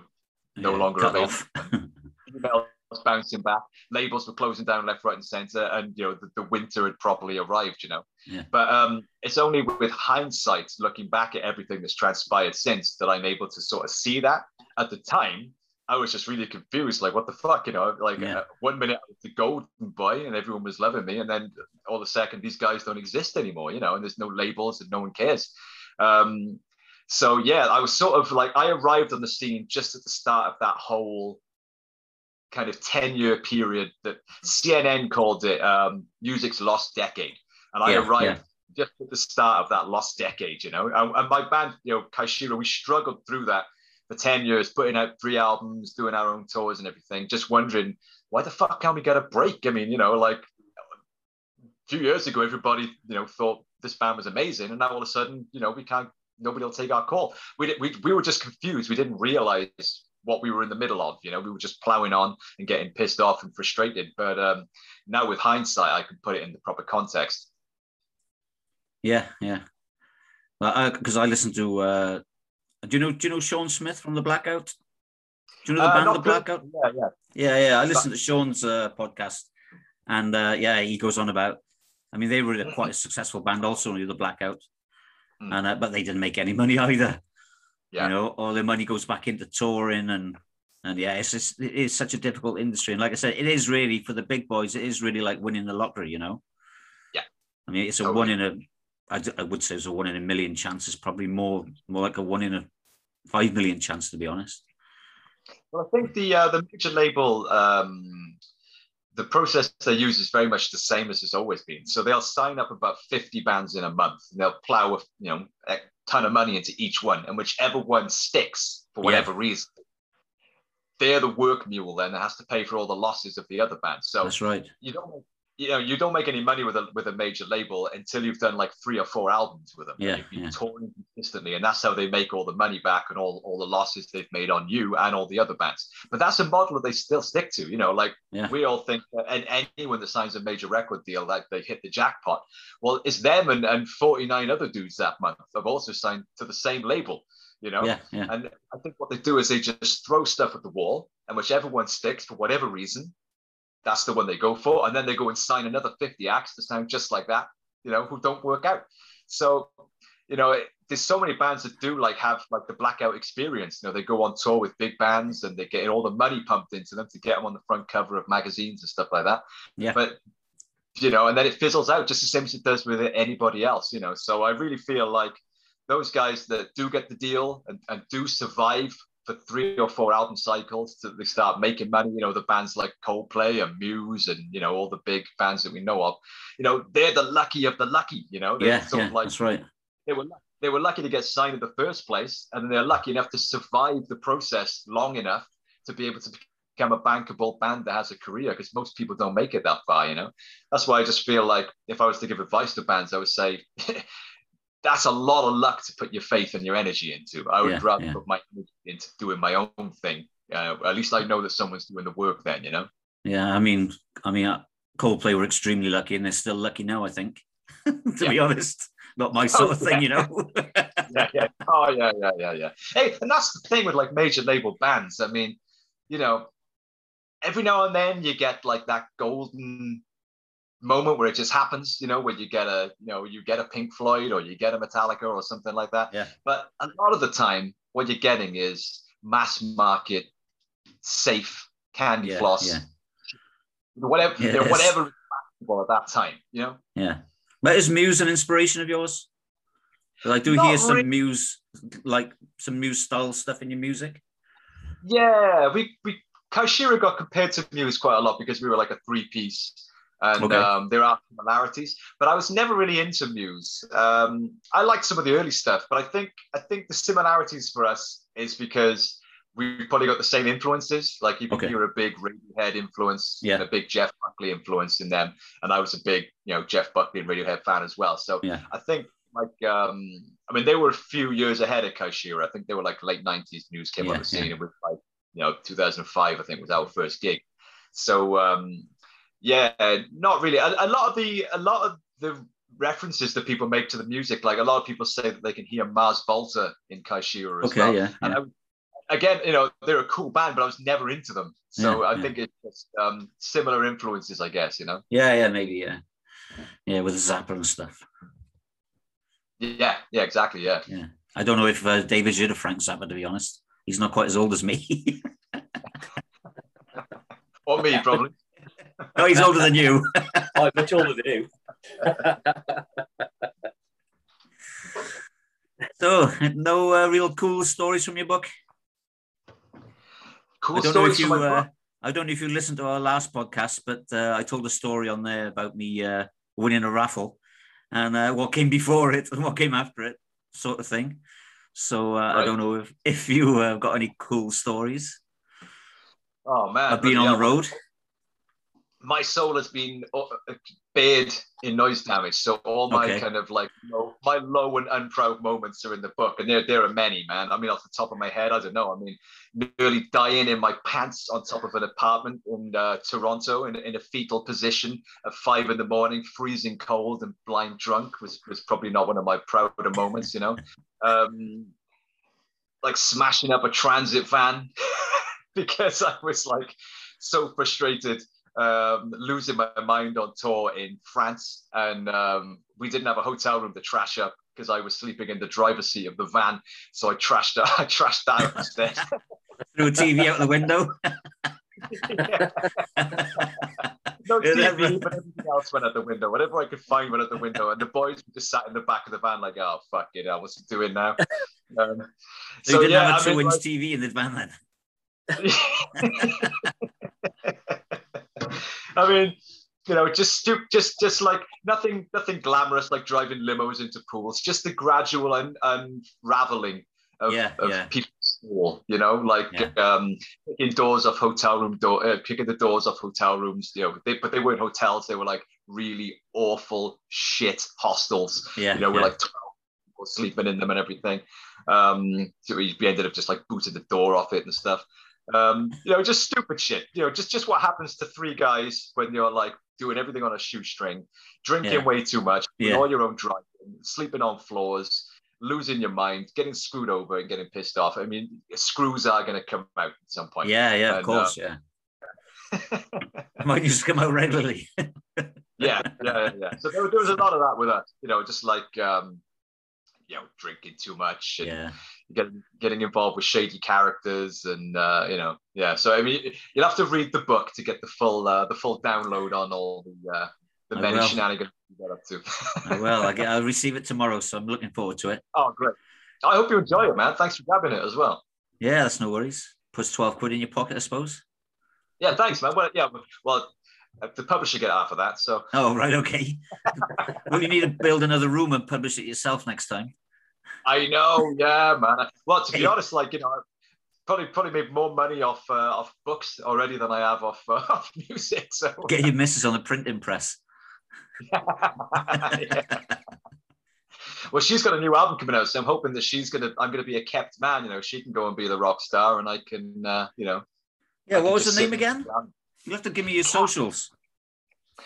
no yeah, longer available. bouncing back. Labels were closing down left, right, and center, and you know the, the winter had properly arrived. You know, yeah. but um, it's only with hindsight, looking back at everything that's transpired since, that I'm able to sort of see that. At the time, I was just really confused, like what the fuck, you know? Like yeah. uh, one minute I was the golden boy and everyone was loving me, and then all of a second these guys don't exist anymore, you know, and there's no labels and no one cares. Um, so yeah, I was sort of like I arrived on the scene just at the start of that whole kind of 10 year period that CNN called it um, music's lost decade. And I yeah, arrived yeah. just at the start of that lost decade, you know. And, and, my band, you know, Kashira, we struggled through that for 10 years, putting out three albums, doing our own tours and everything, just wondering why the fuck can't we get a break? I mean, you know, like a few years ago, everybody, you know, thought this band was amazing. And now all of a sudden, you know, we can't, nobody will take our call. We, we, we were just confused. We didn't realize what we were in the middle of. You know, we were just plowing on and getting pissed off and frustrated. But um, now with hindsight, I can put it in the proper context. Yeah, yeah. Well, because I, I listened to. Uh, do you know? Do you know Sean Smith from the Blackout? Do you know the uh, band The Blackout? Yeah, yeah, yeah, yeah. I listened to Sean's uh, podcast, and uh, yeah, he goes on about. I mean, they were quite a successful band, also the Blackout, mm. and uh, but they didn't make any money either. Yeah. You know, all the money goes back into touring and and yeah, it's just, it is such a difficult industry. And like I said, it is really for the big boys. It is really like winning the lottery. You know. Yeah. I mean, it's a one in a. I, I would say it's a one in a million chance. It's probably more more like a one in a five million chance, to be honest. Well, I think the uh, the major label um, the process they use is very much the same as it's always been. So they'll sign up about 50 bands in a month and they'll plow a you know ton of money into each one. And whichever one sticks for whatever yeah. reason, they're the work mule then that has to pay for all the losses of the other band. So that's right. You don't you know you don't make any money with a with a major label until you've done like three or four albums with them. Yeah, you've been yeah. touring consistently, and that's how they make all the money back and all all the losses they've made on you and all the other bands. But that's a model that they still stick to. You know, like yeah. we all think, that, and anyone that signs a major record deal, like they hit the jackpot. Well, it's them and and forty nine other dudes that month have also signed to the same label you know yeah, yeah. and i think what they do is they just throw stuff at the wall and whichever one sticks for whatever reason that's the one they go for. And then they go and sign another 50 acts to sound just like that, you know, who don't work out. So, you know, it, there's so many bands that do like have like the blackout experience. You know, they go on tour with big bands and they get all the money pumped into them to get them on the front cover of magazines and stuff like that. Yeah. But you know, and then it fizzles out just the same as it does with anybody else, you know. So I really feel like those guys that do get the deal and, and do survive for three or four album cycles to they start making money. You know, the bands like Coldplay and Muse and you know all the big bands that we know of. You know, they're the lucky of the lucky. You know, they're yeah, sort yeah, of like that's right. They were they were lucky to get signed in the first place, and they're lucky enough to survive the process long enough to be able to become a bankable band that has a career. Because most people don't make it that far. You know, that's why I just feel like if I was to give advice to bands, I would say. that's a lot of luck to put your faith and your energy into. I would yeah, rather yeah. put my energy into doing my own thing. Uh, at least I know that someone's doing the work then, you know? Yeah, I mean, I mean, uh, Coldplay were extremely lucky and they're still lucky now, I think, to yeah. be honest. Not my sort oh, of thing, you know? yeah, yeah. Oh, yeah, yeah, yeah, yeah. Hey, and that's the thing with like major label bands. I mean, you know, every now and then you get like that golden moment where it just happens, you know, where you get a, you know, you get a Pink Floyd or you get a Metallica or something like that. Yeah. But a lot of the time, what you're getting is mass market, safe candy yeah, floss, yeah. whatever, yes. you know, whatever at that time, you know. Yeah. But is Muse an inspiration of yours? I do Not hear some really. muse, like some muse style stuff in your music. Yeah, we we Kashira got compared to Muse quite a lot because we were like a three piece, and Okay. um, there are similarities. But I was never really into Muse. Um, I liked some of the early stuff, but I think I think the similarities for us is because we probably got the same influences. Like even Okay. you're a big Radiohead influence Yeah. and a big Jeff Buckley influence in them, and I was a big you know Jeff Buckley and Radiohead fan as well. So Yeah. I think like um I mean they were a few years ahead of Kashira. I think they were like late 90s Muse came Yeah, on the scene yeah. and was like you know 2005 I think was our first gig. So um yeah, not really. A, a lot of the a lot of the references that people make to the music, like a lot of people say that they can hear Mars Volta in Kashira as Okay, well. yeah, And yeah. I, again, you know, they're a cool band, but I was never into them. So Yeah, I yeah. think it's just um, similar influences, I guess, you know. Yeah, yeah, maybe, yeah. Yeah, with Zappa and stuff. Yeah, yeah, exactly. Yeah. Yeah. I don't know if uh, David's heard of Frank Zappa, to be honest. He's not quite as old as me. Or me, probably. No, he's older than you. I'm much older than you. So, no uh, real cool stories from your book? Cool I don't know stories if you. from my Uh, book. I don't know if you listened to our last podcast, but uh, I told a story on there about me uh, winning a raffle and uh, what came before it and what came after it, sort of thing. So uh, I don't know if if you uh, got any cool stories Oh man, of being bloody on the hell. road. My soul has been uh, bared in noise damage. So all my Okay. kind of like low, my low and unproud moments are in the book, and there there are many, man. I mean, off the top of my head, I don't know. I mean, nearly dying in my pants on top of an apartment in uh, Toronto in, in a fetal position at five in the morning, freezing cold and blind drunk was was probably not one of my prouder moments, you know. Um, like smashing up a transit van because I was like so frustrated um, losing my mind on tour in France, and um, we didn't have a hotel room to trash up because I was sleeping in the driver's seat of the van. So I trashed, I trashed out instead. Threw a TV out the window. Yeah. No TV, but everything else went out the window. Whatever I could find went out the window, and the boys just sat in the back of the van like, "Oh fuck it, I what's he doing now?" Um, So, you didn't have a two-inch like- TV in the van then. I mean, you know, just stu- just just like nothing nothing glamorous like driving limos into pools, just the gradual un- unraveling of, Yeah, of yeah. people's soul, you know, like Yeah. um picking doors off hotel room door uh, picking the doors off hotel rooms, you know, they, but they weren't hotels, they were like really awful shit hostels Yeah, you know, we're like 12 people sleeping in them and everything. Um, so we ended up just like booting the door off it and stuff. Um, you know, just stupid shit. You know, just just what happens to three guys when you're like doing everything on a shoestring, drinking Yeah. way too much, Yeah. all your own driving, sleeping on floors, losing your mind, getting screwed over and getting pissed off. I mean, screws are going to come out at some point. yeah, yeah, of And, course, yeah. Mine used to come out regularly. yeah, yeah, yeah, yeah. So there, there was a lot of that with us. You know, just like um, you know, drinking too much and yeah, getting getting involved with shady characters and uh, you know yeah so i mean you'll have to read the book to get the full uh, the full download on all the uh, the I many will. shenanigans you get up to I will. I get, I'll receive it tomorrow, so I'm looking forward to it. oh great i hope you enjoy it man thanks for grabbing it as well Yeah, that's no worries. Puts 12 quid in your pocket, I suppose. yeah thanks man well yeah well uh, the publisher get half of that so Oh, right, okay. well, you need to build another room and publish it yourself next time. I know yeah man well to be honest like you know I've probably probably made more money off uh, off books already than i have off uh, off music so Get your missus on the printing press. Yeah. Well, she's got a new album coming out, so I'm hoping that she's gonna. I'm gonna be a kept man. You know, she can go and be the rock star, and I can, uh, you know. Yeah, I what was the name again? You have to give me your socials.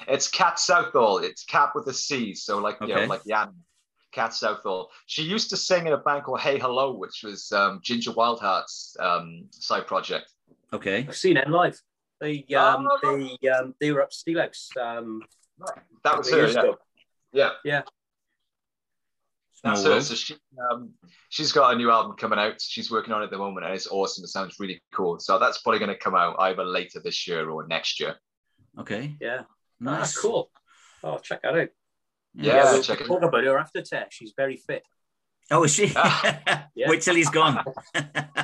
It's Cat Southall. It's Cat with a C, so like you know, like the animal. Cat Southall. She used to sing in a band called Hey Hello, which was um, Ginger Wildheart's um, side project. Okay. I've seen it live. They um, Oh, they um, they were up Steelhouse. Um, That was her. years Yeah. ago. yeah, Yeah. that's Small her. world. So she, um, she's got a new album coming out. She's working on it at the moment, and it's awesome. It sounds really cool. So that's probably going to come out either later this year or next year. Okay. Yeah. Nice. Ah, cool. Oh, check that out. Yeah, we'll check talk about her after tech. She's very fit. Oh, is she? Ah. Yeah. Wait till he's gone. She's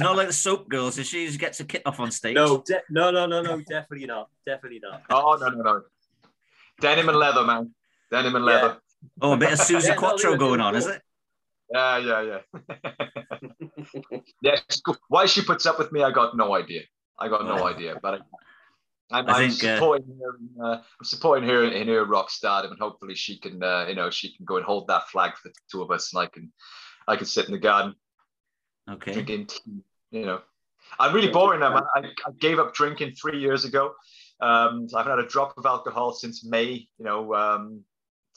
not like the soap girls, is she? She gets a kit off on stage. No, de- no, no, no, no, definitely not. Definitely not. oh no no no. Denim and leather, man. Denim and Yeah. leather. Oh, a bit of Suzi Yeah, Quatro going doing on, is it? Yeah, yeah, yeah. yeah, cool. why she puts up with me, I got no idea. I got no idea, but I, I'm, I I'm think, uh, supporting her. In, uh, I'm supporting her in her rock stardom, and hopefully she can, uh, you know, she can go and hold that flag for the two of us, and I can, I can sit in the garden Okay. drinking tea. You know, I'm really boring man. I, I gave up drinking three years ago. Um, I haven't had a drop of alcohol since May. You know, um,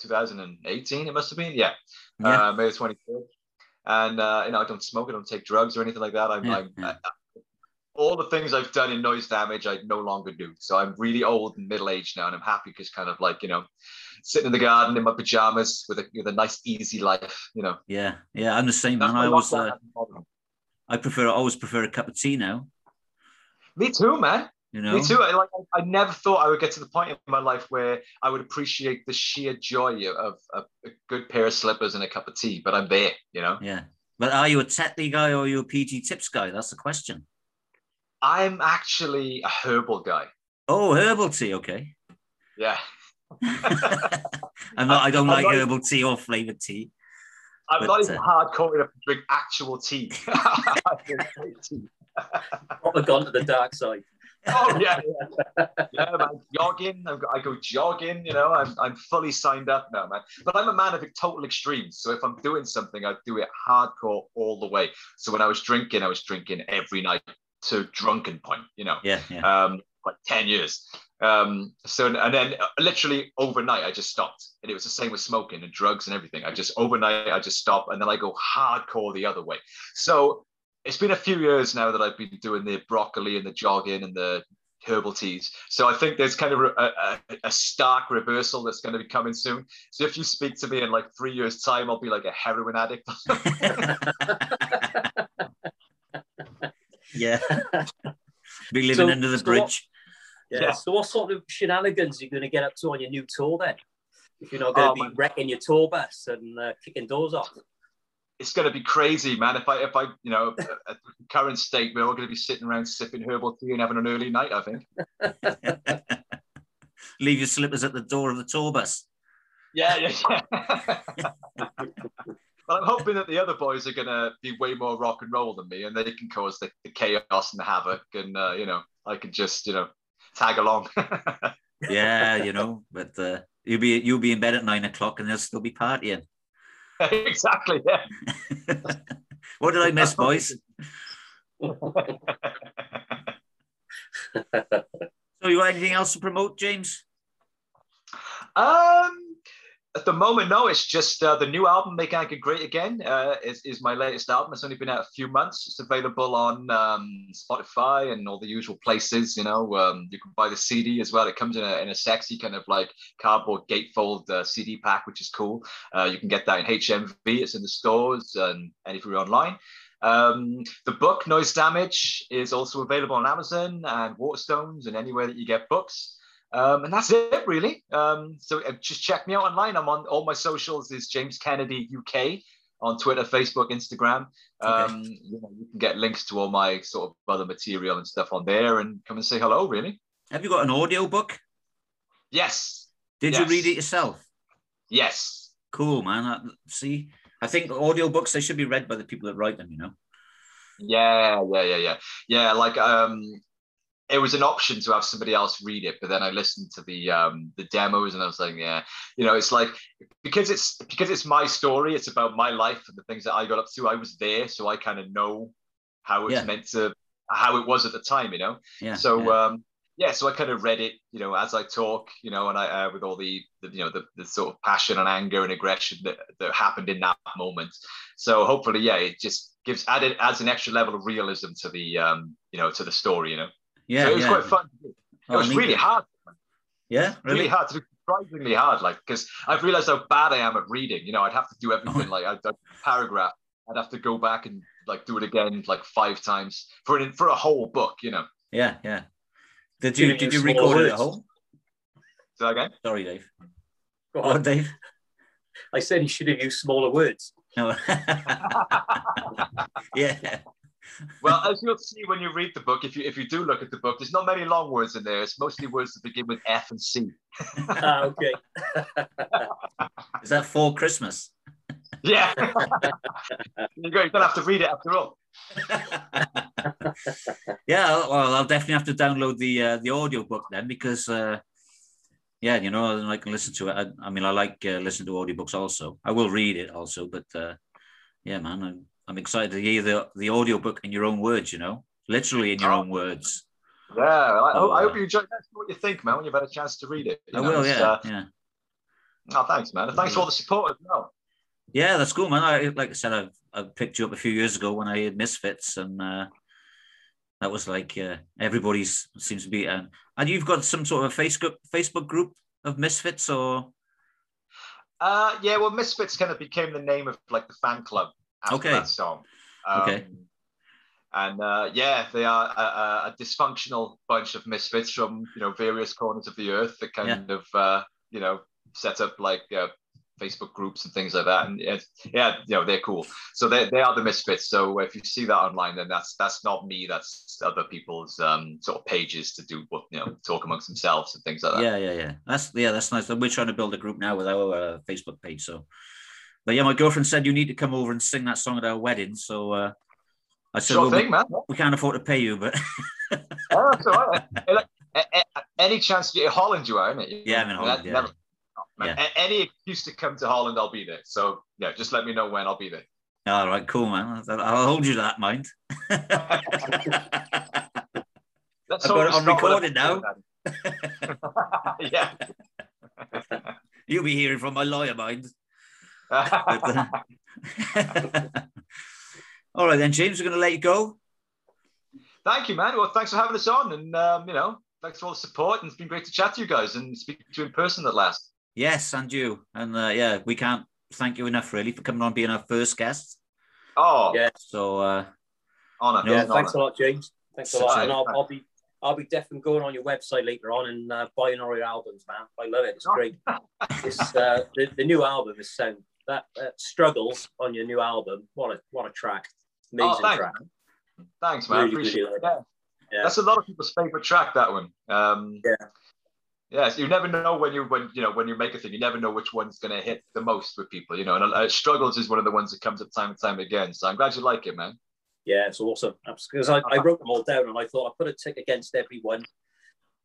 2018. It must have been. Yeah, Yeah. uh, May the 23rd. And uh, you know, I don't smoke, I don't take drugs or anything like that. I'm, Yeah, I'm. I- all the things I've done in noise damage, I no longer do. So I'm really old and middle aged now, and I'm happy because kind of like you know, sitting in the garden in my pajamas with a with a nice easy life. You know, Yeah. Yeah. I'm the same, That's man. I always, uh, hasn't bothered me. I prefer, I always prefer a cup of tea now. me too, man. You know. Me too. I, like I, I never thought I would get to the point in my life where I would appreciate the sheer joy of, of a good pair of slippers and a cup of tea. But I'm there, you know. Yeah. But are you a Tetley guy or are you a PG Tips guy? That's the question. I'm actually a herbal guy. Oh, herbal tea. Okay. Yeah. I'm not. I don't I'm like not- herbal tea or flavored tea. I'm But, not even uh, hardcore enough to drink actual tea. I drink fake tea. Proper gone to the dark side. oh yeah, yeah, yeah, man. Jogging, I've got- I go jogging. You know, I'm I'm fully signed up now, man. But I'm a man of total extremes. So if I'm doing something, I do it hardcore all the way. So when I was drinking, I was drinking every night to drunken point. You know, Yeah. Yeah. um, like 10 years. Um, so, and then uh, literally overnight, I just stopped. And it was the same with smoking and drugs and everything. I just overnight, I just stop and then I go hardcore the other way. So it's been a few years now that I've been doing the broccoli and the jogging and the herbal teas. So I think there's kind of a, a, a stark reversal that's going to be coming soon. So if you speak to me in like three years' time, I'll be like a heroin addict. yeah. Be living So- under the so bridge. Yeah. Yeah. So what sort of shenanigans are you going to get up to on your new tour then? If you're not going to Oh, be man. wrecking your tour bus and uh, kicking doors off. it's going to be crazy, man. If I, if I, you know, at the current state, we're all going to be sitting around sipping herbal tea and having an early night. I think. Leave your slippers at the door of the tour bus. Yeah, yeah, yeah. But I'm hoping that the other boys are going to be way more rock and roll than me, and they can cause the, the chaos and the havoc, and uh, you know, I can just, you know, tag along. Yeah, you know, but uh, you'll be you'll be in bed at nine o'clock and they'll still be partying. exactly. Yeah. what did I miss, boys? So you got anything else to promote, James? Um, at the moment, no. It's just uh, the new album, "Make Anchor Great Again," uh, is is my latest album. It's only been out a few months. It's available on um, Spotify and all the usual places. You know, um, you can buy the CD as well. It comes in a in a sexy kind of like cardboard gatefold uh, CD pack, which is cool. Uh, you can get that in HMV. It's in the stores and and if you're online. Um, the book Noise Damage is also available on Amazon and Waterstones and anywhere that you get books. Um, and that's it, really. Um, so uh, just check me out online. I'm on all my socials. Is James Kennedy UK on Twitter, Facebook, Instagram. Um, you, know, you can get links to all my sort of other material and stuff on there, and come and say hello. Really? Have you got an audio book? Yes, Did you read it yourself? yes. Cool, man. Uh, See, I think audiobooks they should be read by the people that write them. You know. Yeah, yeah, yeah, yeah, yeah. Like, um, it was an option to have somebody else read it, but then I listened to the um, the demos, and I was like, yeah, you know, it's like because it's because it's my story. It's about my life and the things that I got up to. I was there, so I kind of know how it's Yeah. meant to, how it was at the time, you know. Yeah. so yeah. um yeah so i kind of read it you know as i talk you know and i uh, with all the, the you know the, the sort of passion and anger and aggression that, that happened in that moment so hopefully yeah it just gives added adds an extra level of realism to the um you know to the story you know yeah, so it was yeah. quite fun to do. it Oh, was neat. really hard Yeah, really really. hard surprisingly hard like because i've realized how bad i am at reading you know i'd have to do Oh. everything like i'd I'd paragraph i'd have to go back and like do it again like five times for an for a whole book you know Yeah, yeah. Did you did you you small record it at home? so again Sorry, Dave. Go Oh. Dave. I said he should have used smaller words. No. yeah. Well, as you'll see when you read the book, if you if you do look at the book, there's not many long words in there. It's mostly words that begin with F and C. Ah, okay. Is that for Christmas? Yeah. you go. You don't have to read it after all. yeah, well, I'll definitely have to download the uh, the audio book then because uh, yeah, you know, I can listen to it. I, I mean, I like uh, listening to audiobooks also. I will read it also, but uh, yeah, man, I'm, I'm excited to hear the the audiobook in your own words. You know, literally in your Oh. own words. Yeah, I, Oh, I hope uh, you enjoy. What you think, man. When you've had a chance to read it. I know, will. Yeah, uh, yeah. oh, thanks, man. And thanks for all the support as well. Yeah, that's cool, man. I, like I said, I've, I picked you up a few years ago when I had Misfits, and uh, that was like uh, everybody's seems to be. And you've got some sort of a Facebook Facebook group of Misfits, or Uh, yeah, well, Misfits kind of became the name of like the fan club after Okay. that song. Um, Okay. And uh, yeah, they are a, a, dysfunctional bunch of misfits from you know various corners of the earth that kind of uh, you know set up like uh, Facebook groups and things like that. And it's, yeah, you know they're cool. So they, they are the misfits. So if you see that online, then that's that's not me. That's other people's um, sort of pages to do what you know talk amongst themselves and things like that. yeah, yeah, yeah. That's yeah, that's nice. We're trying to build a group now with our uh, Facebook page. So, but yeah, my girlfriend said you need to come over and sing that song at our wedding. So uh, I said, Sure well, thing, we, we can't afford to pay you, but Oh, that's all right. Hey, look, a- a- any chance you get Holland, you are, isn't it? Yeah, I'm in Holland, yeah. never- Yeah. Any excuse to come to Holland, I'll be there. So yeah, just let me know when I'll be there. all right, cool, man. I'll hold you to that mind. That's I've got it on recording now. yeah. You'll be hearing from my lawyer mind. But, uh, all right, then, James, we're going to let you go. Thank you, man. Well, thanks for having us on, and um, you know, thanks for all the support. And it's been great to chat to you guys and speak to you in person at last. Yes, and you. And uh, yeah, we can't thank you enough, really, for coming on being our first guest. Oh, Yeah. So, uh, honor. No, Yeah, honor. thanks a lot, James. Thanks a lot. Such And a- I'll, I'll be I'll be definitely going on your website later on and uh, buying all your albums, man. I love it. It's great. it's uh, the, the new album is sound that uh, struggles on your new album. What a what a track! Amazing Oh, thanks, track. man. Thanks, man. Really, Appreciate it. Yeah. Yeah. That's a lot of people's favorite track. That one. Um, Yeah. Yes, you never know when you when you know when you make a thing. You never know which one's going to hit the most with people. You know, and uh, struggles is one of the ones that comes up time and time again. So I'm glad you like it, man. Yeah, it's awesome. Because I, I wrote them all down and I thought I put a tick against every one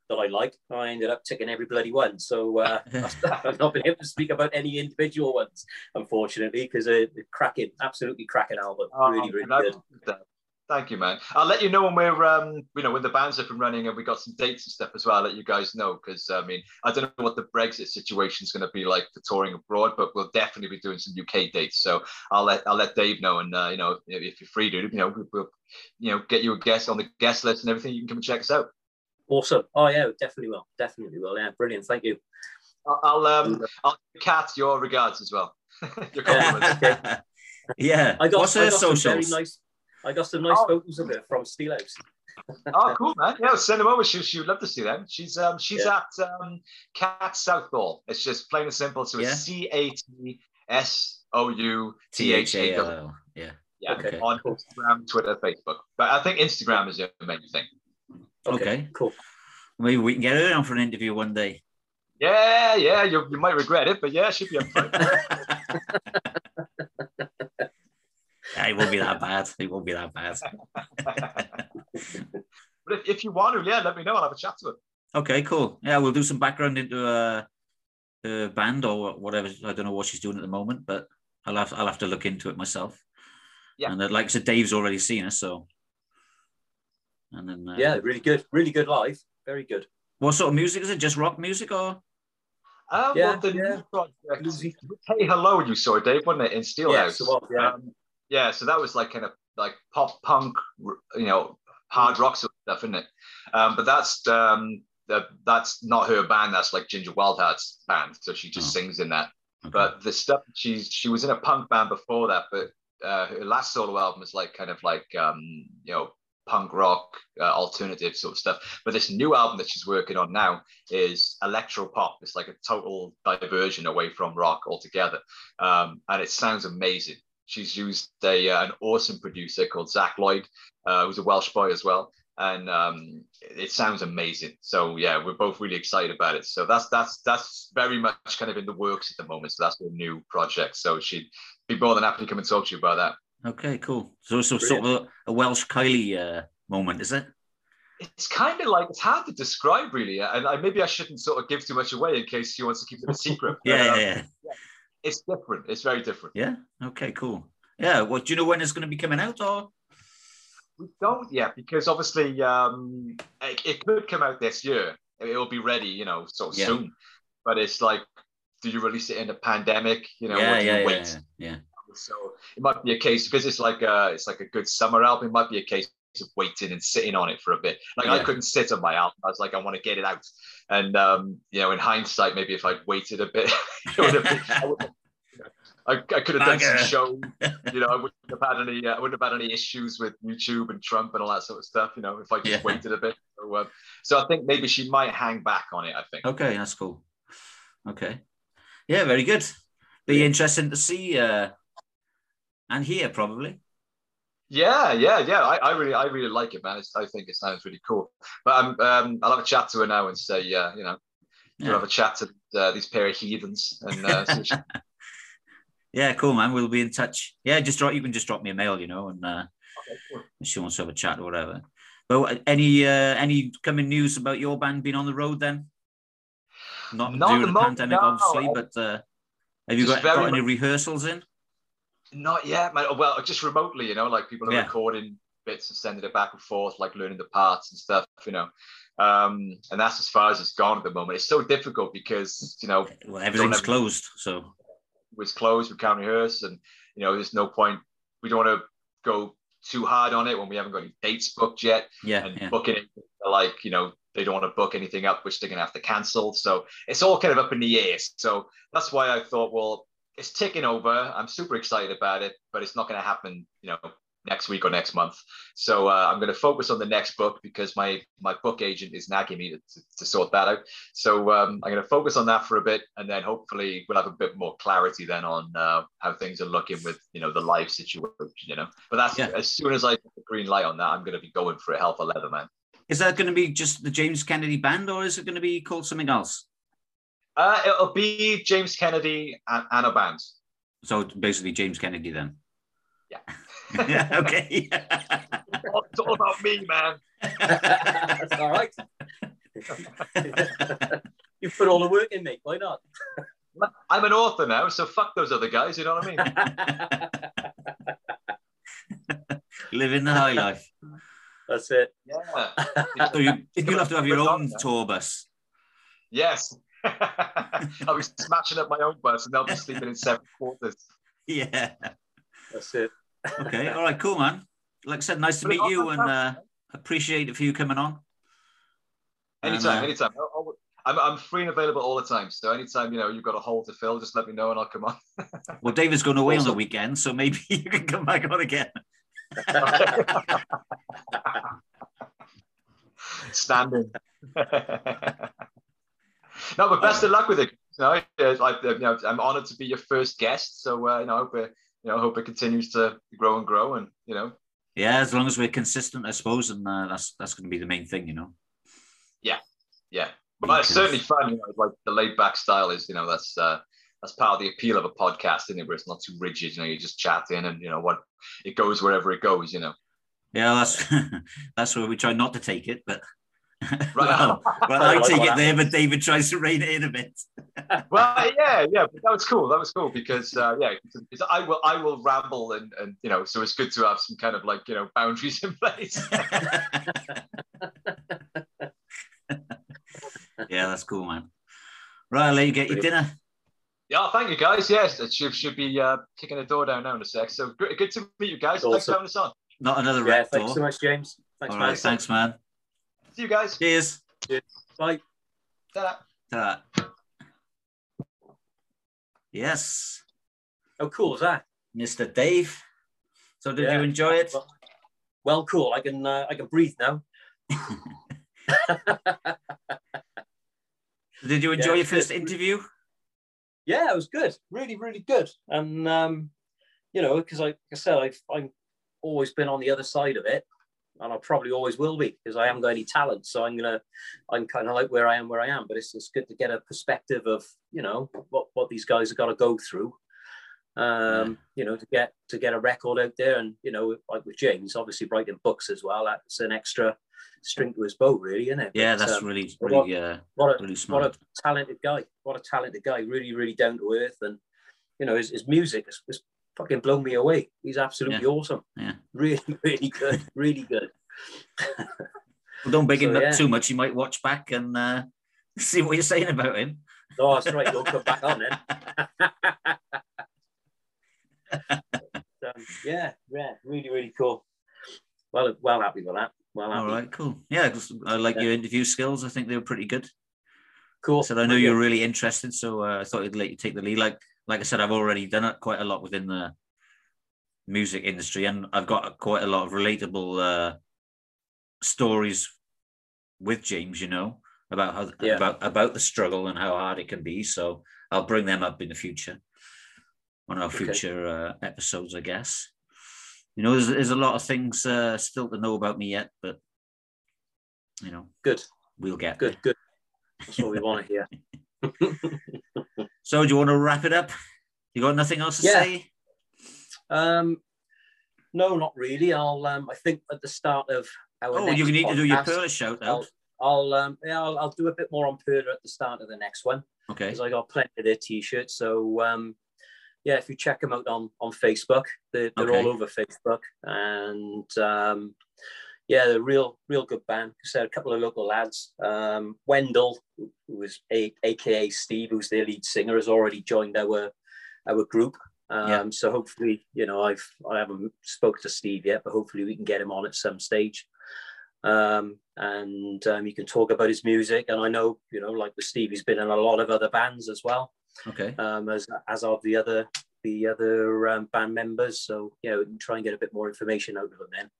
that I like. I ended up ticking every bloody one. So uh, I've not been able to speak about any individual ones, unfortunately, because they're cracking, absolutely cracking album. really, really Oh, good. Thank you, man. I'll let you know when we're, um, you know, when the band's up and running and we got some dates and stuff as well. I'll let you guys know because I mean, I don't know what the Brexit situation is going to be like for touring abroad, but we'll definitely be doing some UK dates. So I'll let I'll let Dave know, and uh, you know, if if you're free, dude, you know, we'll, you know, get you a guest on the guest list and everything. You can come and check us out. Awesome. Oh, yeah, definitely will. Definitely will. Yeah, brilliant. Thank you. I'll, I'll um, I'll cat your regards as well. your compliments. Yeah. yeah. I got, What's I her got some very socials? nice. I got some nice Oh. photos of her from Steelhouse. oh, cool, man. Yeah, send them over. She, she would love to see them. She's um she's Yeah. at um Cat Southall. It's just plain and simple. So Yeah. it's C A T S O U T H A W. T-H-A-L-L. Yeah. Yeah, Okay. on Instagram, Twitter, Facebook. But I think Instagram is the main thing. Okay. Cool. Maybe we can get her on for an interview one day. Yeah, yeah, you, you might regret it, but yeah, it should be up for it. Yeah, it won't be that bad. It won't be that bad. But if, if you want to, yeah, let me know. I'll have a chat to her. Okay, cool. Yeah, we'll do some background into a, a band or whatever. I don't know what she's doing at the moment, but I'll have I'll have to look into it myself. Yeah. And uh, like I said, Dave's already seen us, so. And then uh, Yeah, really good. Really good live. Very good. what sort of music is it? Just rock music or? Um, Yeah, well, the yeah. new project, Hey Hello, you saw it, Dave, wasn't it, in Steelhouse? Yes, it was, yeah. Um, yeah, so that was like kind of like pop punk, you know, hard rock sort of stuff, isn't it? Um, but that's um, the, that's not her band. That's like Ginger Wildheart's band. So she just Oh. sings in that. Okay. But the stuff she's she was in a punk band before that, but uh, her last solo album is like kind of like um, you know punk rock, uh, alternative sort of stuff. But this new album that she's working on now is electro pop. It's like a total diversion away from rock altogether, um, and it sounds amazing. She's used a, uh, an awesome producer called Zach Lloyd, uh, who's a Welsh boy as well, and um, it sounds amazing. So yeah, we're both really excited about it. So that's that's that's very much kind of in the works at the moment. So that's a new project. So she'd be more than happy to come and talk to you about that. Okay, cool. So, so sort of a, a Welsh Kylie uh, moment, is it? It's kind of like it's hard to describe, really, and I, maybe I shouldn't sort of give too much away in case she wants to keep it a secret. yeah, um, yeah, yeah, It's different. It's very different. Yeah. Okay. Cool. Yeah. Well, do you know when it's going to be coming out, or? We don't yet because obviously um, it, it, could come out this year. It'll be ready, you know, sort of yeah. soon. But it's like, do you release it in a pandemic? You know, yeah, do yeah, you wait? Yeah, yeah. So it might be a case because it's like a it's like a good summer album. It might be a case of waiting and sitting on it for a bit. Like yeah. I couldn't sit on my album. I was like, I want to get it out. And um, you know, in hindsight, maybe if I'd waited a bit, would have been, I, I, I, could have done some shows. You know, I wouldn't have had any. Uh, I wouldn't have had any issues with YouTube and Trump and all that sort of stuff. You know, if I just yeah. waited a bit. So, uh, so I think maybe she might hang back on it. I think. Okay, that's cool. Okay, yeah, very good. Be interesting to see uh, and here probably. Yeah, yeah, yeah. I, I really, I really like it, man. It's, I think it sounds really cool. But um, um, I'll have a chat to her now and say, yeah, you know, yeah. we'll have a chat to uh, these pair of heathens and. Uh, yeah, cool, man. We'll be in touch. Yeah, just drop. You can just drop me a mail, you know, and uh, okay, cool. if she wants to have a chat or whatever. But uh, any uh, any coming news about your band being on the road then? Not, Not during the, the pandemic, no, obviously, but uh, have you got, got any rehearsals in? Not yet, man. Well, just remotely, you know, like people are yeah. recording bits and sending it back and forth, like learning the parts and stuff, you know. Um, and that's as far as it's gone at the moment. It's so difficult because you know well, everything's closed, so it's closed. We can't rehearse, and you know, there's no point. We don't want to go too hard on it when we haven't got any dates booked yet. Yeah, and yeah. booking it like you know they don't want to book anything up, which they're gonna have to cancel. So it's all kind of up in the air. So that's why I thought, well, it's ticking over. I'm super excited about it, but it's not going to happen, you know, next week or next month. So uh, I'm going to focus on the next book because my my book agent is nagging me to, to, sort that out. So um, I'm going to focus on that for a bit, and then hopefully we'll have a bit more clarity then on uh, how things are looking with you know the live situation. You know, but that's yeah. as soon as I get the green light on that, I'm going to be going for a hell of a leather man. Is that going to be just the James Kennedy band, or is it going to be called something else? Uh, it'll be James Kennedy and, and a band. So basically, James Kennedy then. Yeah. yeah okay. it's all about me, man. That's all right. you put all the work in me. Why not? I'm an author now, so fuck those other guys. You know what I mean? Living the high life. That's it. Yeah. so you, you'll have to have your own tour bus. Yes. I'll be smashing up my own bus and they'll be sleeping in seven quarters. Yeah. That's it. Okay. All right. Cool, man. Like I said, nice to meet you and uh, appreciate it for you coming on. Anytime, uh, anytime. I'm, I'm free and available all the time. So anytime, you know, you've got a hole to fill, just let me know and I'll come on. well, David's going away on the weekend, so maybe you can come back on again. Standing. No, but best of luck with it. You know, I, you know, I'm honored to be your first guest. So, uh, you know, I hope it, you know, hope it continues to grow and grow, and you know. Yeah, as long as we're consistent, I suppose, and uh, that's that's going to be the main thing, you know. Yeah, yeah, but it's certainly fun. You know, like the laid back style is, you know, that's uh, that's part of the appeal of a podcast, isn't it? Where it's not too rigid. You know, you're just chatting, and you know what, it goes wherever it goes. You know. Yeah, that's that's where we try not to take it, but Right. well, well, I take it there, but David tries to rein it in a bit. well, yeah, yeah, but that was cool. That was cool because, uh, yeah, because I will, I will ramble, and and you know, so it's good to have some kind of like you know boundaries in place. yeah, that's cool, man. Right, I'll let you get your dinner. Yeah, thank you guys. Yes, it should, should be uh, kicking the door down now in a sec. So good, good to meet you guys. Awesome. Thanks for having us on. Not another yeah, thanks door. so much, James. Thanks, All right, man. thanks, man. See you guys. Cheers. Cheers. Bye. Ta-da. Ta-da. Yes. How cool is that? Mr. Dave. So did yeah. you enjoy it? well, cool. I can uh, I can breathe now. Did you enjoy Yeah, your first good. interview? yeah, it was good. Really, really good. And um, you know, because like I said, I've I've always been on the other side of it, and I probably always will be because I haven't got any talent. So I'm gonna, I'm kind of like where I am, where I am. But it's it's good to get a perspective of you know what what these guys have got to go through. Um, you know, to get to get a record out there, and you know, like with James, obviously writing books as well. That's an extra string to his bow, really, isn't it? Yeah, But, that's um, really, what- really, uh, what a really what a talented guy. What a talented guy. Really, really down to earth. And, you know, his, his music has, has fucking blown me away. He's absolutely awesome. Yeah. Really, really good. Really good. Well, don't big him up yeah. too much. You might watch back and uh, see what you're saying about him. Oh, that's right. You'll come back on then. um, yeah, yeah. Really, really cool. Well, well happy with that. Well happy. All right, cool. Yeah, I like Yeah. your interview skills. I think they were pretty good. Cool. Said I know you're really interested, so uh, I thought I'd let you take the lead. Like, like I said, I've already done it quite a lot within the music industry, and I've got quite a lot of relatable uh, stories with James. You know about how Yeah. about about the struggle and how hard it can be. So I'll bring them up in the future on our Okay. future uh, episodes, I guess. You know, there's, there's a lot of things uh, still to know about me yet, but you know, Good, we'll get good, there. good. That's what we want to hear. So, do you want to wrap it up? You got nothing else to Yeah. say? Um, no, not really. I'll. Um, I think at the start of our next Oh, you need to do your podcast, Perla shout I'll, out. I'll um, yeah, I'll, I'll do a bit more on Perla at the start of the next one Okay. because I got plenty of their t-shirts. So um, yeah, if you check them out on on Facebook, they're, they're Okay. all over Facebook, and um, yeah, they're a real real good band. So a couple of local lads, um, Wendell, who was a, AKA Steve, who's their lead singer, has already joined our our group. Um, Yeah. So hopefully, you know, I've I haven't spoke to Steve yet, but hopefully we can get him on at some stage um, and um, you can talk about his music. And I know, you know, like with Steve, he's been in a lot of other bands as well, Okay. um, as as of the other the other um, band members. So yeah, we can try and get a bit more information out of them then.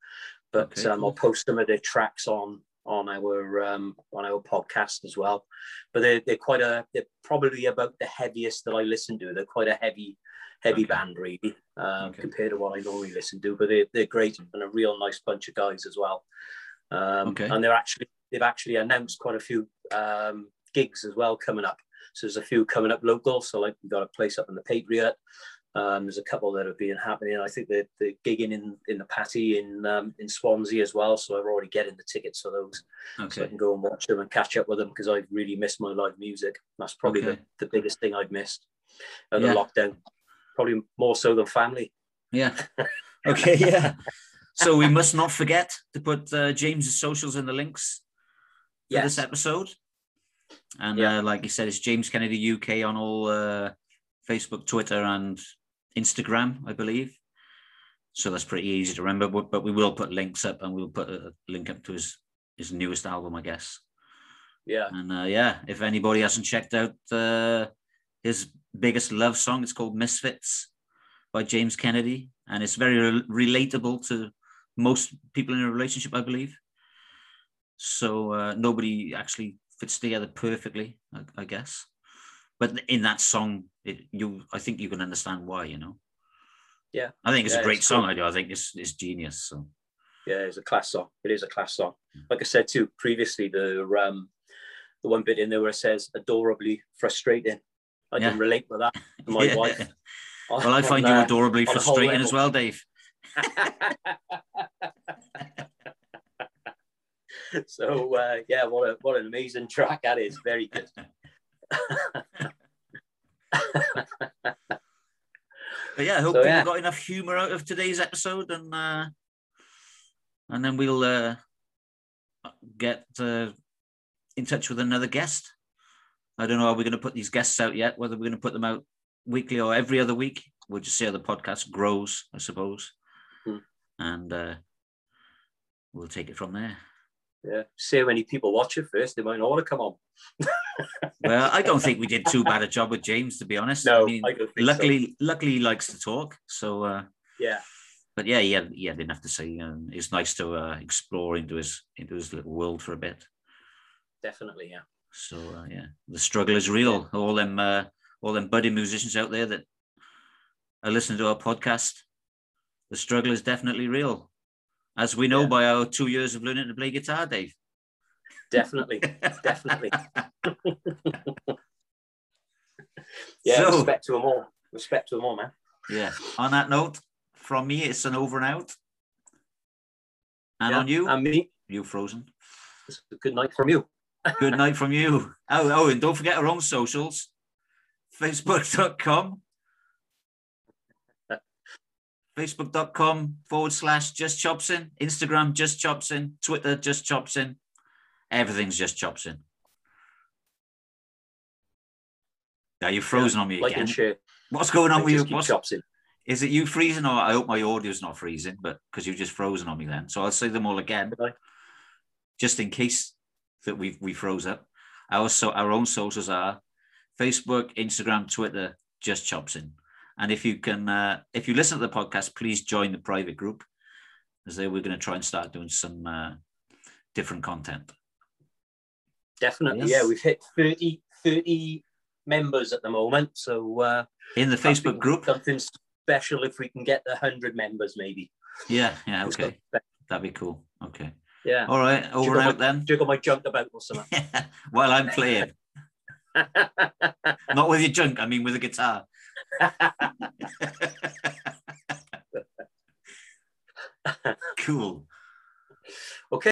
But Okay, um, I'll post some of their tracks on on our um, on our podcast as well. But they're they're quite a they're probably about the heaviest that I listen to. They're quite a heavy heavy Okay. band really um, Okay. compared to what I normally listen to. But they're they're great and a real nice bunch of guys as well. Um, Okay. And they're actually they've actually announced quite a few um, gigs as well coming up. So there's a few coming up local. So like we've got a place up in the Patriot. Um, there's a couple that have been happening. I think they're, they're gigging in, in the Patti in um, in Swansea as well. So I've already getting the tickets for those, so I can go and watch them and catch up with them because I've really missed my live music. That's probably Okay. the, the biggest thing I've missed at Yeah. the lockdown. Probably more so than family. Yeah. Okay. Yeah. so we must not forget to put uh, James's socials in the links for Yes. this episode. And Yeah. uh, like you said, it's James Kennedy UK on all uh, Facebook, Twitter, and Instagram, I believe. So that's pretty easy to remember. But, but we will put links up, and we'll put a link up to his his newest album, I guess. Yeah. And uh, yeah, if anybody hasn't checked out uh, his biggest love song, it's called Misfits by James Kennedy. And it's very rel- relatable to most people in a relationship, I believe. So uh, nobody actually fits together perfectly, I, I guess. But in that song, it, you, I think you can understand why, you know. Yeah. I think it's Yeah, a great it's song. cool. I do. I think it's, it's genius. So Yeah, it's a class song. It is a class song. Like I said too previously, the um, the one bit in there where it says adorably frustrating. I Yeah. can relate with that to my Yeah. wife. Well, I find On, you uh, adorably whole frustrating as well, Dave. so uh, yeah, what a what an amazing track that is. Very good. But yeah, I hope So, people yeah. got enough humour out of today's episode, and uh, and then we'll uh, get uh, in touch with another guest. I don't know Are we're going to put these guests out yet. Whether we're going to put them out weekly or every other week. We'll just see how the podcast grows, I suppose, Hmm. and uh, we'll take it from there. Yeah. See how many people watch it first. They might not want to come on. Well, I don't think we did too bad a job with James, to be honest. No, I mean, I think so. luckily, luckily he likes to talk, so uh, Yeah. but yeah, yeah, he had enough to say, and it's nice to uh, explore into his into his little world for a bit. Definitely, yeah. So uh, yeah, the struggle is real. All them uh, all them budding musicians out there that are listening to our podcast, the struggle is definitely real, as we know Yeah. by our two years of learning to play guitar, Dave. Definitely, definitely. Yeah, So- respect to them all. Respect to them all, man. Yeah. On that note, from me, it's an over and out. And Yeah, on you, And me, you frozen. good night from you. Good night from you. Oh, oh, and don't forget our own socials. Facebook.com. Facebook.com forward slash just chops in. Instagram just chops in. Twitter just chops in. Everything's just chops in. Now you're frozen on me Like again. What's going on Like, with you? What's, chops in. is it you freezing or I hope my audio's not freezing, but because you've just frozen on me then. So I'll say them all again, just in case that we we froze up. Our so our own socials are Facebook, Instagram, Twitter, just chops in. And if you can, uh, if you listen to the podcast, please join the private group, as they we're going to try and start doing some uh, different content. Definitely, Yes. yeah. We've hit 30, 30 members at the moment. So uh, In the Facebook group, something special if we can get the 100 members, maybe. yeah, yeah, okay, that'd be cool. Okay, Yeah. all right, over and out then. Jiggle my junk about or something. While I'm playing, not with your junk, I mean with a guitar. cool.